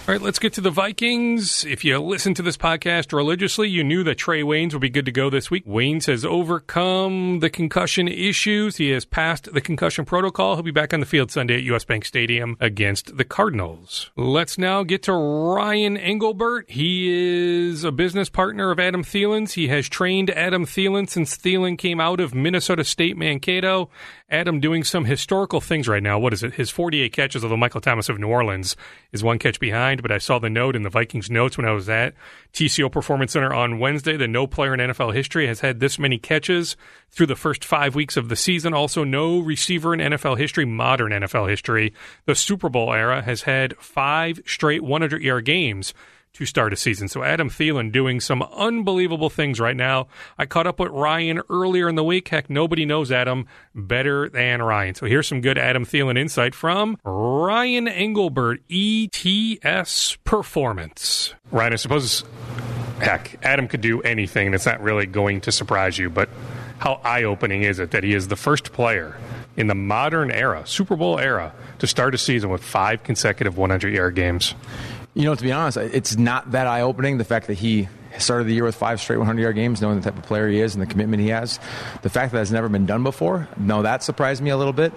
All right, let's get to the Vikings. If you listen to this podcast religiously, you knew that Trae Waynes would be good to go this week. Waynes has overcome the concussion issues. He has passed the concussion protocol. He'll be back on the field Sunday at US Bank Stadium against the Cardinals. Let's now get to Ryan Englebert. He is a business partner of Adam Thielen's. He has trained Adam Thielen since Thielen came out of Minnesota State Mankato. Adam doing some historical things right now. What is it? His 48 catches, although Michael Thomas of New Orleans is one catch behind. But I saw the note in the Vikings notes when I was at TCO Performance Center on Wednesday that no player in NFL history has had this many catches through the first five weeks of the season. Also, no receiver in NFL history, modern NFL history, the Super Bowl era, has had five straight 100 yard games to start a season. So Adam Thielen doing some unbelievable things right now. I caught up with Ryan earlier in the week. Heck, nobody knows Adam better than Ryan. So here's some good Adam Thielen insight from Ryan Englebert, ETS Performance. Ryan, I suppose, heck, Adam could do anything, and it's not really going to surprise you, but how eye opening is it that he is the first player in the modern era, Super Bowl era, to start a season with five consecutive 100 yard games? You know, to be honest, it's not that eye opening. The fact that he started the year with five straight 100 yard games, knowing the type of player he is and the commitment he has. The fact that that's never been done before, no, that surprised me a little bit.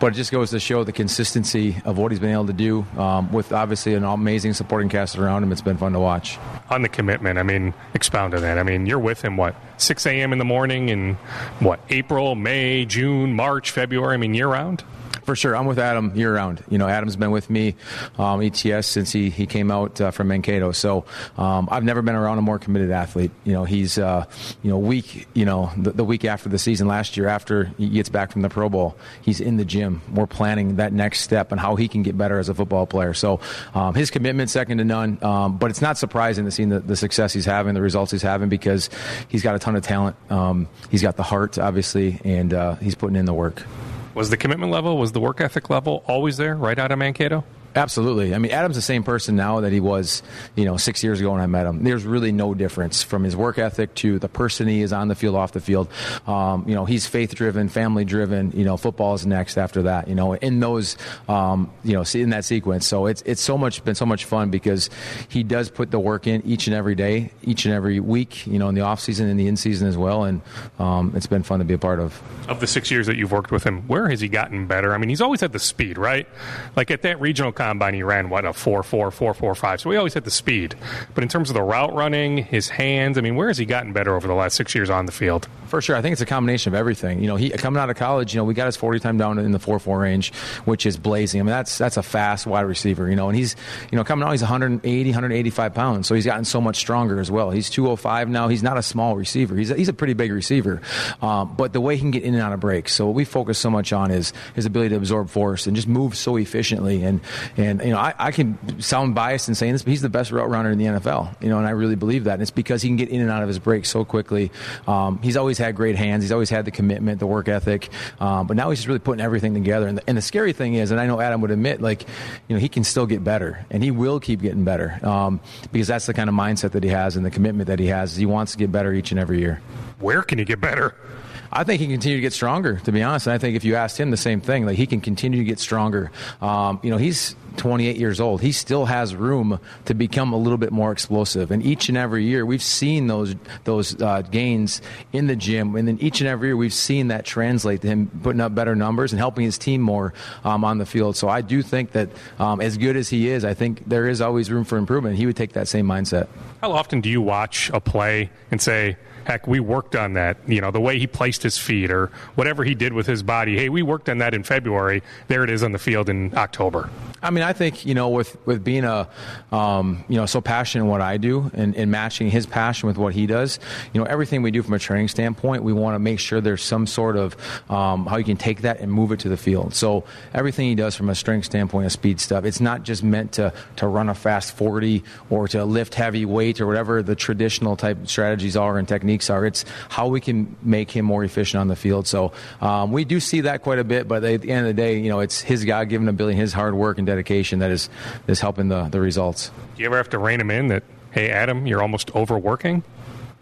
But it just goes to show the consistency of what he's been able to do um, with obviously an amazing supporting cast around him. It's been fun to watch. On the commitment, I mean, expound on that. I mean, you're with him, what, 6 a.m. in the morning in what, April, May, June, March, February? I mean, year round? For sure, I'm with Adam year round. You know, Adam's been with me um, ETS since he, he came out uh, from Mankato. So um, I've never been around a more committed athlete. You know, he's uh, you know week you know the, the, week after the season last year after he gets back from the Pro Bowl, he's in the gym. We're planning that next step and how he can get better as a football player. So um, his commitment second to none. Um, but it's not surprising to see the, the, success he's having, the results he's having because he's got a ton of talent. Um, he's got the heart, obviously, and uh, he's putting in the work. Was the commitment level, was the work ethic level always there right out of Mankato? Absolutely. I mean, Adam's the same person now that he was, you know, six years ago when I met him. There's really no difference from his work ethic to the person he is on the field, off the field. Um, you know, he's faith driven, family driven. You know, football is next after that. You know, in those, um, you know, in that sequence. So it's it's so much been so much fun because he does put the work in each and every day, each and every week. You know, in the off season and the in season as well, and um, it's been fun to be a part of. Of the six years that you've worked with him, where has he gotten better? I mean, he's always had the speed, right? Like at that regional combine, he ran what a four four four four five. So he always had the speed, but in terms of the route running, his hands, I mean, where has he gotten better over the last six years on the field? For sure, I think it's a combination of everything. You know, he coming out of college, you know, we got his forty time down in the four four range, which is blazing. I mean, that's that's a fast wide receiver. You know, and he's you know coming out, he's 180, 185 pounds, so he's gotten so much stronger as well. He's 205 now. He's not a small receiver. He's a, he's a pretty big receiver, um, but the way he can get in and out of breaks. So what we focus so much on is his ability to absorb force and just move so efficiently. And and you know, I, I can sound biased in saying this, but he's the best route runner in the NFL. You know, and I really believe that. And it's because he can get in and out of his breaks so quickly. Um, he's always had great hands. He's always had the commitment, the work ethic. Um, but now he's just really putting everything together. And the, and the, scary thing is, and I know Adam would admit, like, you know, he can still get better, and he will keep getting better um, because that's the kind of mindset that he has and the commitment that he has. He wants to get better each and every year. Where can he get better? I think he can continue to get stronger. To be honest, and I think if you asked him the same thing, like he can continue to get stronger. Um, you know, he's 28 years old. He still has room to become a little bit more explosive. And each and every year, we've seen those those uh, gains in the gym. And then each and every year, we've seen that translate to him putting up better numbers and helping his team more um, on the field. So I do think that um, as good as he is, I think there is always room for improvement. He would take that same mindset. How often do you watch a play and say, heck, we worked on that. You know, the way he placed his feet or whatever he did with his body. Hey, we worked on that in February. There it is on the field in October. I mean, I think you know, with with being a um, you know so passionate in what I do and, and, matching his passion with what he does, you know, everything we do from a training standpoint, we want to make sure there's some sort of um, how you can take that and move it to the field. So everything he does from a strength standpoint, a speed stuff, it's not just meant to to run a fast 40 or to lift heavy weight or whatever the traditional type strategies are and techniques are. It's how we can make him more efficient on the field. So um, we do see that quite a bit. But at the end of the day, you know, it's his God given ability, his hard work and dedication that is is helping the the results. Do you ever have to rein him in that? Hey, Adam, you're almost overworking.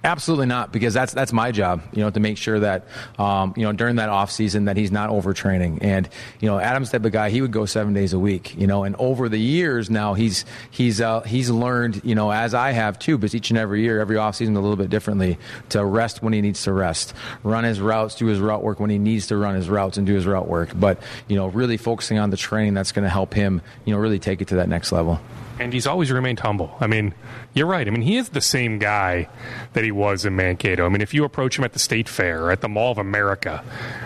Absolutely not, because that's that's my job, you know, to make sure that um, you know during that off season that he's not overtraining. And you know, Adam's type of guy, he would go seven days a week, you know. And over the years now, he's he's uh, he's learned, you know, as I have too, but each and every year, every off season, a little bit differently. To rest when he needs to rest, run his routes, do his route work when he needs to run his routes and do his route work. But you know, really focusing on the training that's going to help him, you know, really take it to that next level and he's always remained humble. I mean, you're right. I mean, he is the same guy that he was in Mankato. I mean, if you approach him at the State Fair, at the Mall of America,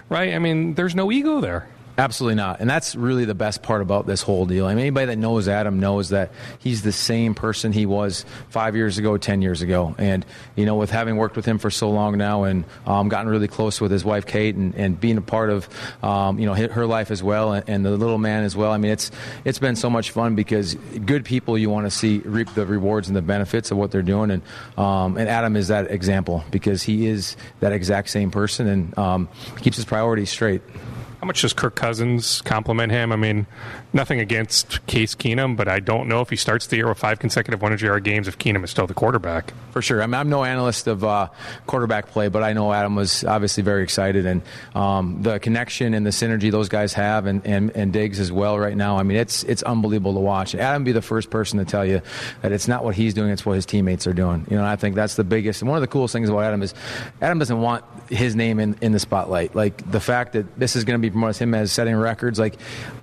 right? I mean, there's no ego there. Absolutely not. And that's really the best part about this whole deal. I mean, anybody that knows Adam knows that he's the same person he was five years ago, 10 years ago. And, you know, with having worked with him for so long now and um, gotten really close with his wife, Kate, and, and being a part of, um, you know, her life as well and, and, the little man as well. I mean, it's, it's been so much fun because good people you want to see reap the rewards and the benefits of what they're doing. And, um, and Adam is that example because he is that exact same person and um, keeps his priorities straight. How much does Kirk Cousins compliment him? I mean, nothing against Case Keenum, but I don't know if he starts the year with five consecutive 100 yard games if Keenum is still the quarterback. For sure. I I'm no analyst of uh, quarterback play, but I know Adam was obviously very excited. And um, the connection and the synergy those guys have, and, and, and Diggs as well right now, I mean, it's, it's unbelievable to watch. Adam be the first person to tell you that it's not what he's doing, it's what his teammates are doing. You know, I think that's the biggest. And one of the coolest things about Adam is Adam doesn't want his name in, in the spotlight. Like the fact that this is going to be as him as setting records. Like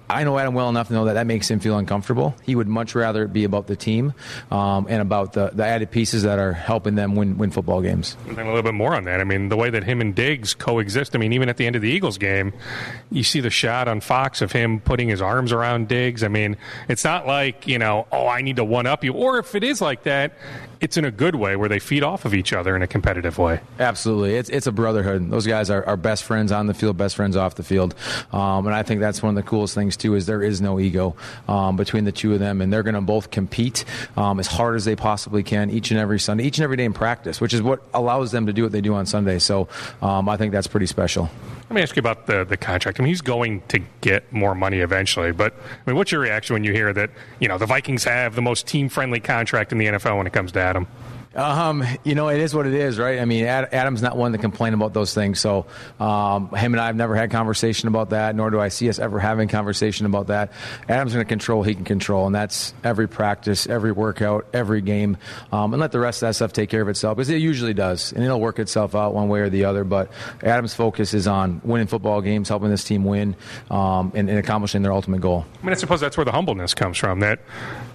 I know Adam well enough to know that that makes him feel uncomfortable. He would much rather it be about the team um, and about the, the added pieces that are helping them win win football games. And a little bit more on that. I mean, the way that him and Diggs coexist. I mean, even at the end of the Eagles game, you see the shot on Fox of him putting his arms around Diggs. I mean, it's not like you know, oh, I need to one up you. Or if it is like that, it's in a good way where they feed off of each other in a competitive way. Absolutely, it's it's a brotherhood. Those guys are, are best friends on the field, best friends off the field, um, and I think that's one of the coolest things too. Is there is no ego um, between the two of them, and they're going to both compete um, as hard as they possibly can each and every Sunday, each and every day in practice, which is what allows them to do what they do on Sunday. So um, I think that's pretty special. Let me ask you about the, the contract. I mean, he's going to get more money eventually, but I mean, what's your reaction when you hear that you know the Vikings have the most team friendly contract in the NFL when it comes to Adam? Um, you know, it is what it is, right? I mean, Adam's not one to complain about those things. So, um, him and I have never had conversation about that, nor do I see us ever having conversation about that. Adam's going to control, he can control, and that's every practice, every workout, every game, um, and let the rest of that stuff take care of itself because it usually does, and it'll work itself out one way or the other. But Adam's focus is on winning football games, helping this team win, um, and, and accomplishing their ultimate goal. I mean, I suppose that's where the humbleness comes from. That,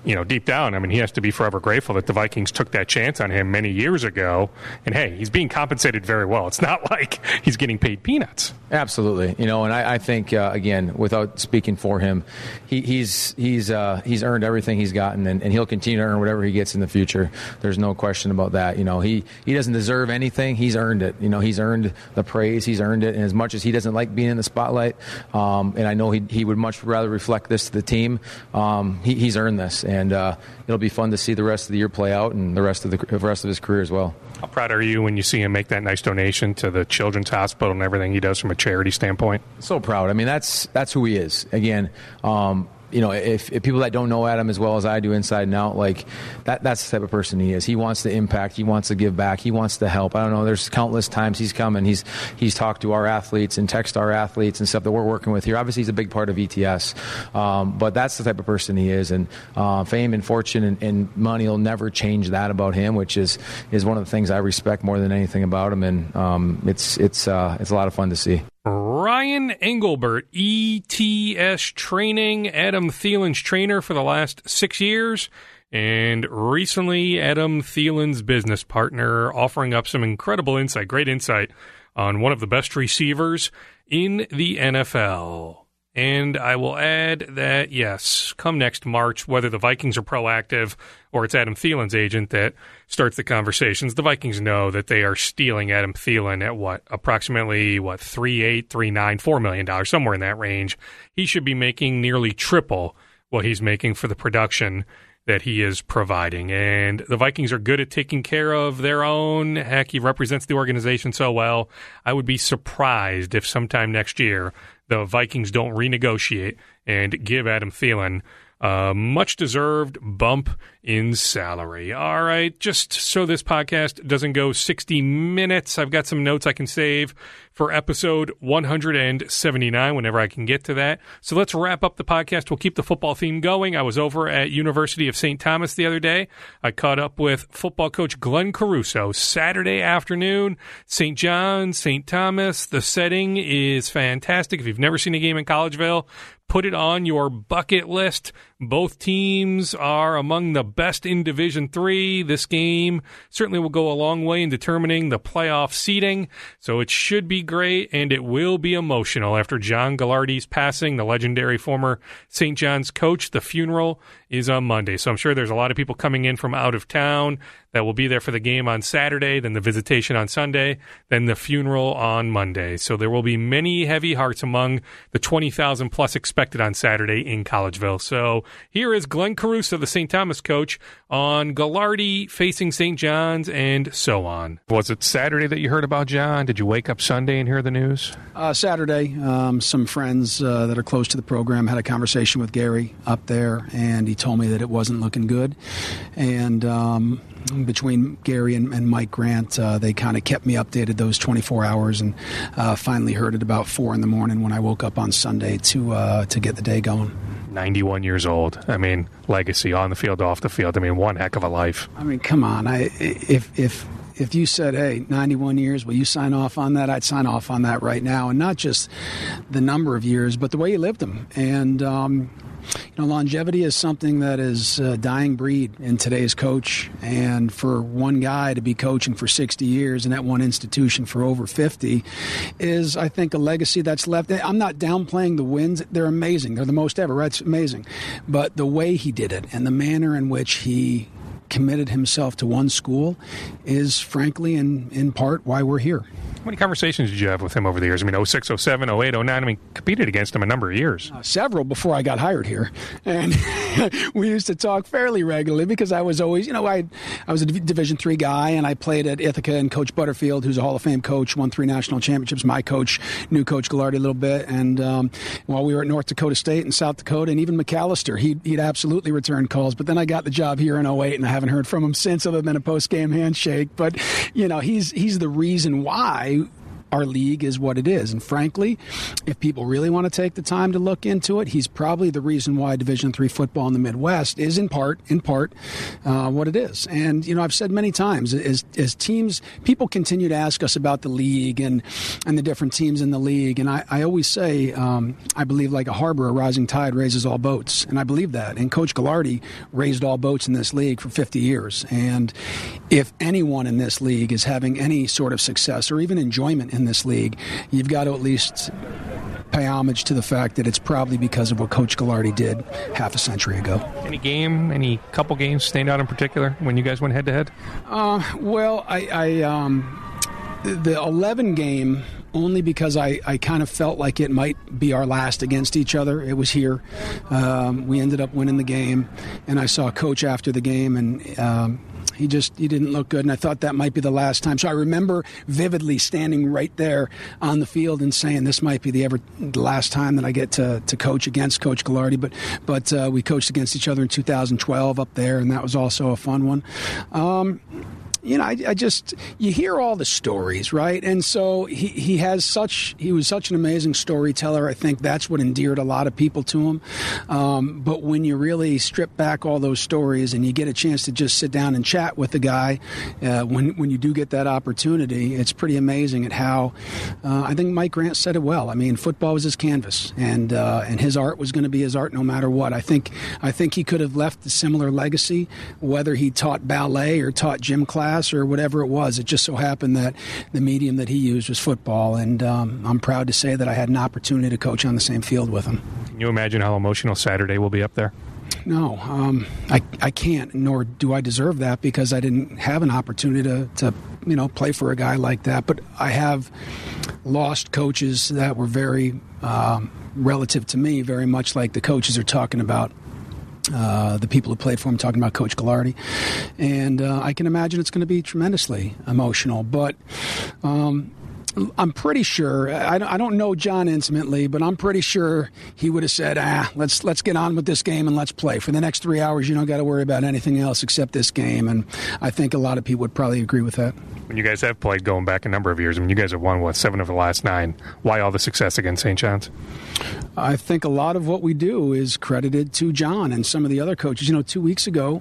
you know, deep down, I mean, he has to be forever grateful that the Vikings took that chance on him many years ago. And hey, he's being compensated very well. It's not [LAUGHS] like he's getting paid peanuts. Absolutely, you know, and I, I think uh, again, without speaking for him, he, he's he's uh, he's earned everything he's gotten, and, and, he'll continue to earn whatever he gets in the future. There's no question about that. You know, he he doesn't deserve anything; he's earned it. You know, he's earned the praise, he's earned it, and as much as he doesn't like being in the spotlight, um, and I know he he would much rather reflect this to the team. Um, he, he's earned this, and uh, it'll be fun to see the rest of the year play out and the rest of the, the rest of his career as well. How proud are you when you see him make that nice donation to the Children's Hospital and everything he does from a charity standpoint? So proud. I mean, that's that's who he is. Again, um, you know, if, if, people that don't know Adam as well as I do inside and out, like that, that's the type of person he is. He wants to impact. He wants to give back. He wants to help. I don't know. There's countless times he's come and he's he's talked to our athletes and text our athletes and stuff that we're working with here. Obviously, he's a big part of ETS, um, but that's the type of person he is. And uh, fame and fortune and, and, money will never change that about him, which is is one of the things I respect more than anything about him. And um, it's it's uh, it's a lot of fun to see. Ryan Englebert, ETS Training, Adam Thielen's trainer for the last six years, and recently Adam Thielen's business partner, offering up some incredible insight, great insight on one of the best receivers in the NFL. And I will add that, yes, come next March, whether the Vikings are proactive or it's Adam Thielen's agent that starts the conversations, the Vikings know that they are stealing Adam Thielen at what? Approximately, what, three eight, three nine, four million dollars, somewhere in that range. He should be making nearly triple what he's making for the production that he is providing. And the Vikings are good at taking care of their own. Heck, he represents the organization so well. I would be surprised if sometime next year the Vikings don't renegotiate and give Adam Thielen a much deserved bump in salary. All right, just so this podcast doesn't go 60 minutes, I've got some notes I can save for episode 179 whenever I can get to that. So let's wrap up the podcast. We'll keep the football theme going. I was over at University of St. Thomas the other day. I caught up with football coach Glenn Caruso Saturday afternoon. St. John, St. Thomas. The setting is fantastic. If you've never seen a game in Collegeville, put it on your bucket list. Both teams are among the best in Division Three. This game certainly will go a long way in determining the playoff seeding, so it should be great and it will be emotional after John Gagliardi's passing, the legendary former St. John's coach. The funeral is on Monday, so I'm sure there's a lot of people coming in from out of town that will be there for the game on Saturday, then the visitation on Sunday, then the funeral on Monday. So there will be many heavy hearts among the 20,000 plus expected on Saturday in Collegeville. So here is Glenn Caruso, the St. Thomas coach, on Gagliardi facing St. John's and so on. Was it Saturday that you heard about John? Did you wake up Sunday and hear the news? Uh, Saturday, um, some friends uh, that are close to the program had a conversation with Gary up there, and he told me that it wasn't looking good. And um, between Gary and, and Mike Grant, uh, they kind of kept me updated those 24 hours, and uh, finally heard it about four in the morning when I woke up on Sunday to uh, to get the day going. 91 years old. I mean, legacy on the field, off the field. I mean, one heck of a life. I mean, come on. I if if if you said, "Hey, 91 years, will you sign off on that?" I'd sign off on that right now, and not just the number of years, but the way you lived them. And um, you know, longevity is something that is a dying breed in today's coach. And for one guy to be coaching for 60 years and at one institution for over 50 is, I think, a legacy that's left. I'm not downplaying the wins. They're amazing. They're the most ever. Right? It's amazing. But the way he did it and the manner in which he committed himself to one school is, frankly, in, in part why we're here. How many conversations did you have with him over the years? I mean, 06, 07, 08, 09. I mean, competed against him a number of years. Uh, several before I got hired here. And [LAUGHS] we used to talk fairly regularly because I was always, you know, I, I was a Division three guy and I played at Ithaca and Coach Butterfield, who's a Hall of Fame coach, won three national championships, my coach, knew Coach Gagliardi a little bit. And um, while we were at North Dakota State and South Dakota and even Macalester, he'd, he'd absolutely return calls. But then I got the job here in 08 and I haven't heard from him since other than a post game handshake. But, you know, he's, he's the reason why our league is what it is. And frankly, if people really want to take the time to look into it, he's probably the reason why Division three football in the Midwest is in part, in part, uh, what it is. And you know, I've said many times, as, as teams, people continue to ask us about the league and and the different teams in the league, and I, I always say, um, I believe like a harbor, a rising tide raises all boats, and I believe that. And Coach Gagliardi raised all boats in this league for 50 years, and if anyone in this league is having any sort of success or even enjoyment in in this league, you've got to at least pay homage to the fact that it's probably because of what Coach Gagliardi did half a century ago. Any game, any couple games stand out in particular when you guys went head to head? Well, I, I um, the 11 game only because I, I kind of felt like it might be our last against each other. It was here. Um, we ended up winning the game, and I saw Coach after the game, and um, he just he didn't look good, and I thought that might be the last time. So I remember vividly standing right there on the field and saying, "This might be the ever the last time that I get to, to coach against Coach Gagliardi." But but uh, we coached against each other in 2012 up there, and that was also a fun one. Um, you know, I, I, just you hear all the stories, right? And so he, he has such he was such an amazing storyteller. I think that's what endeared a lot of people to him. Um, but when you really strip back all those stories and you get a chance to just sit down and chat with the guy, uh, when when you do get that opportunity, it's pretty amazing at how uh, I think Mike Grant said it well. I mean, football was his canvas, and uh, and his art was going to be his art no matter what. I think I think he could have left a similar legacy, whether he taught ballet or taught gym class class or whatever it was. It just so happened that the medium that he used was football, and um, I'm proud to say that I had an opportunity to coach on the same field with him. Can you imagine how emotional Saturday will be up there? No, um, I, I can't, nor do I deserve that because I didn't have an opportunity to, to, you know, play for a guy like that. But I have lost coaches that were very, um, relative to me, very much like the coaches are talking about uh, the people who played for him talking about Coach Gagliardi. And uh, I can imagine it's going to be tremendously emotional. But um, I'm pretty sure. I, don't know John intimately, but I'm pretty sure he would have said, "Ah, let's let's get on with this game and let's play for the next three hours. You don't got to worry about anything else except this game." And I think a lot of people would probably agree with that. When you guys have played going back a number of years, I mean, you guys have won what seven of the last nine. Why all the success against St. John's? I think a lot of what we do is credited to John and some of the other coaches. You know, two weeks ago,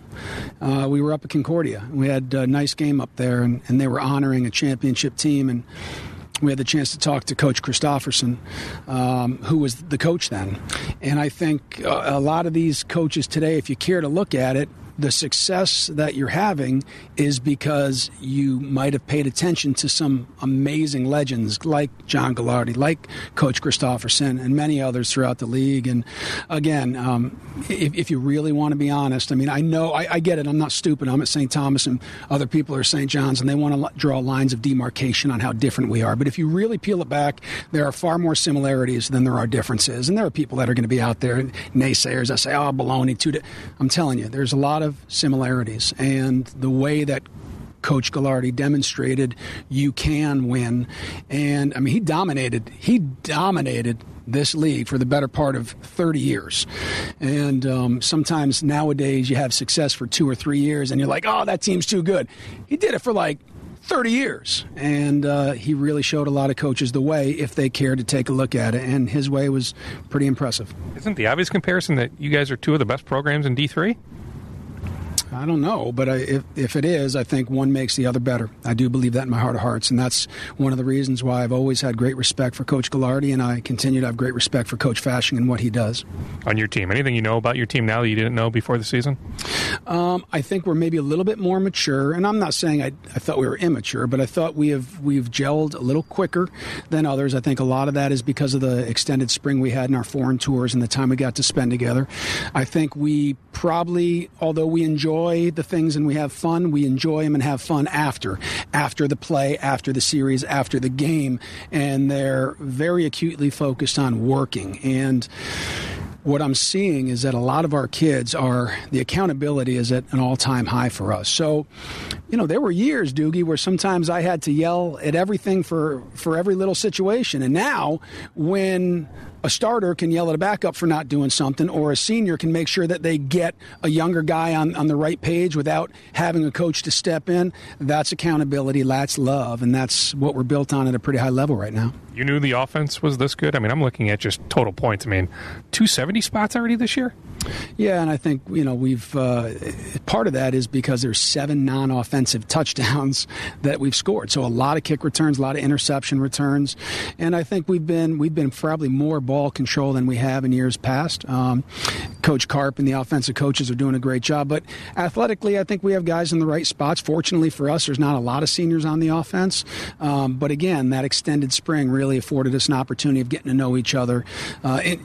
uh, we were up at Concordia. We had a nice game up there, and, and they were honoring a championship team and we had the chance to talk to Coach Christopherson, um, who was the coach then. And I think uh, a lot of these coaches today, if you care to look at it, the success that you're having is because you might have paid attention to some amazing legends like John Gagliardi, like Coach Christopherson, and many others throughout the league. And again, um, if, if, you really want to be honest, I mean, I know, I, I, get it. I'm not stupid. I'm at St. Thomas, and other people are St. John's, and they want to draw lines of demarcation on how different we are. But if you really peel it back, there are far more similarities than there are differences. And there are people that are going to be out there, naysayers that say, oh, baloney. Two I'm telling you, there's a lot of of similarities, and the way that Coach Gagliardi demonstrated you can win. And I mean, he dominated. He dominated this league for the better part of 30 years. And um, sometimes nowadays you have success for two or three years and you're like, oh, that team's too good. He did it for like 30 years. And uh, he really showed a lot of coaches the way if they cared to take a look at it. And his way was pretty impressive. Isn't the obvious comparison that you guys are two of the best programs in D3? I don't know, but I, if if it is, I think one makes the other better. I do believe that in my heart of hearts, and that's one of the reasons why I've always had great respect for Coach Gagliardi, and I continue to have great respect for Coach Fasching and what he does on your team. Anything you know about your team now that you didn't know before the season? Um, I think we're maybe a little bit more mature, and I'm not saying I, I thought we were immature, but I thought we have we've gelled a little quicker than others. I think a lot of that is because of the extended spring we had in our foreign tours and the time we got to spend together. I think we probably, although we enjoy the things and we have fun, we enjoy them and have fun after, after the play, after the series, after the game, and they're very acutely focused on working. And what I'm seeing is that a lot of our kids are the accountability is at an all time high for us. So, you know, there were years, Doogie, where sometimes I had to yell at everything for for every little situation, and now when a starter can yell at a backup for not doing something, or a senior can make sure that they get a younger guy on, on the right page without having a coach to step in. That's accountability, that's love, and that's what we're built on at a pretty high level right now. You knew the offense was this good? I mean, I'm looking at just total points. I mean, 270 spots already this year? Yeah, and I think you know we've uh, part of that is because there's seven non-offensive [LAUGHS] touchdowns that we've scored. So a lot of kick returns, a lot of interception returns, and I think we've been we've been probably more ball control than we have in years past. Um, Coach Carp and the offensive coaches are doing a great job, but athletically, I think we have guys in the right spots. Fortunately for us, there's not a lot of seniors on the offense, um, but again, that extended spring really afforded us an opportunity of getting to know each other. Uh, it,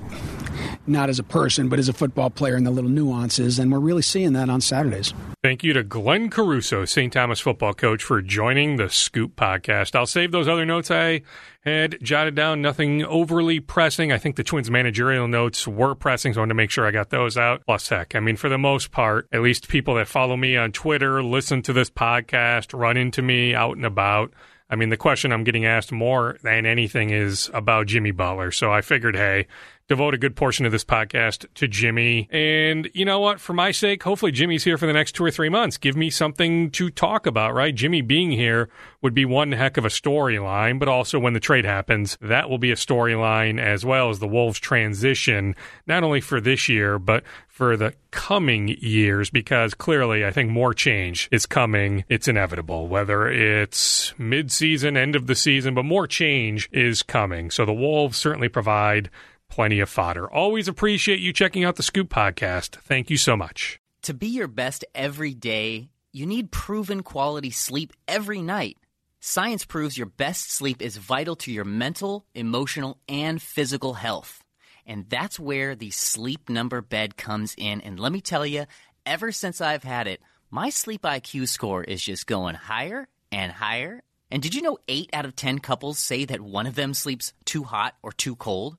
not as a person, but as a football player and the little nuances. And we're really seeing that on Saturdays. Thank you to Glenn Caruso, St. Thomas football coach, for joining the Scoop podcast. I'll save those other notes I had jotted down. Nothing overly pressing. I think the Twins managerial notes were pressing, so I wanted to make sure I got those out. Plus, heck, I mean, for the most part, at least people that follow me on Twitter, listen to this podcast, run into me out and about. I mean, the question I'm getting asked more than anything is about Jimmy Butler. So I figured, hey, devote a good portion of this podcast to Jimmy. And you know what? For my sake, hopefully Jimmy's here for the next two or three months. Give me something to talk about, right? Jimmy being here would be one heck of a storyline, but also when the trade happens, that will be a storyline as well as the Wolves transition, not only for this year, but for the coming years because clearly I think more change is coming. It's inevitable, whether it's mid season, end of the season, but more change is coming. So the Wolves certainly provide plenty of fodder. Always appreciate you checking out the Scoop podcast. Thank you so much. To be your best every day, you need proven quality sleep every night. Science proves your best sleep is vital to your mental, emotional, and physical health. And that's where the sleep number bed comes in. And let me tell you, ever since I've had it, my sleep IQ score is just going higher and higher. And did you know 8 out of 10 couples say that one of them sleeps too hot or too cold?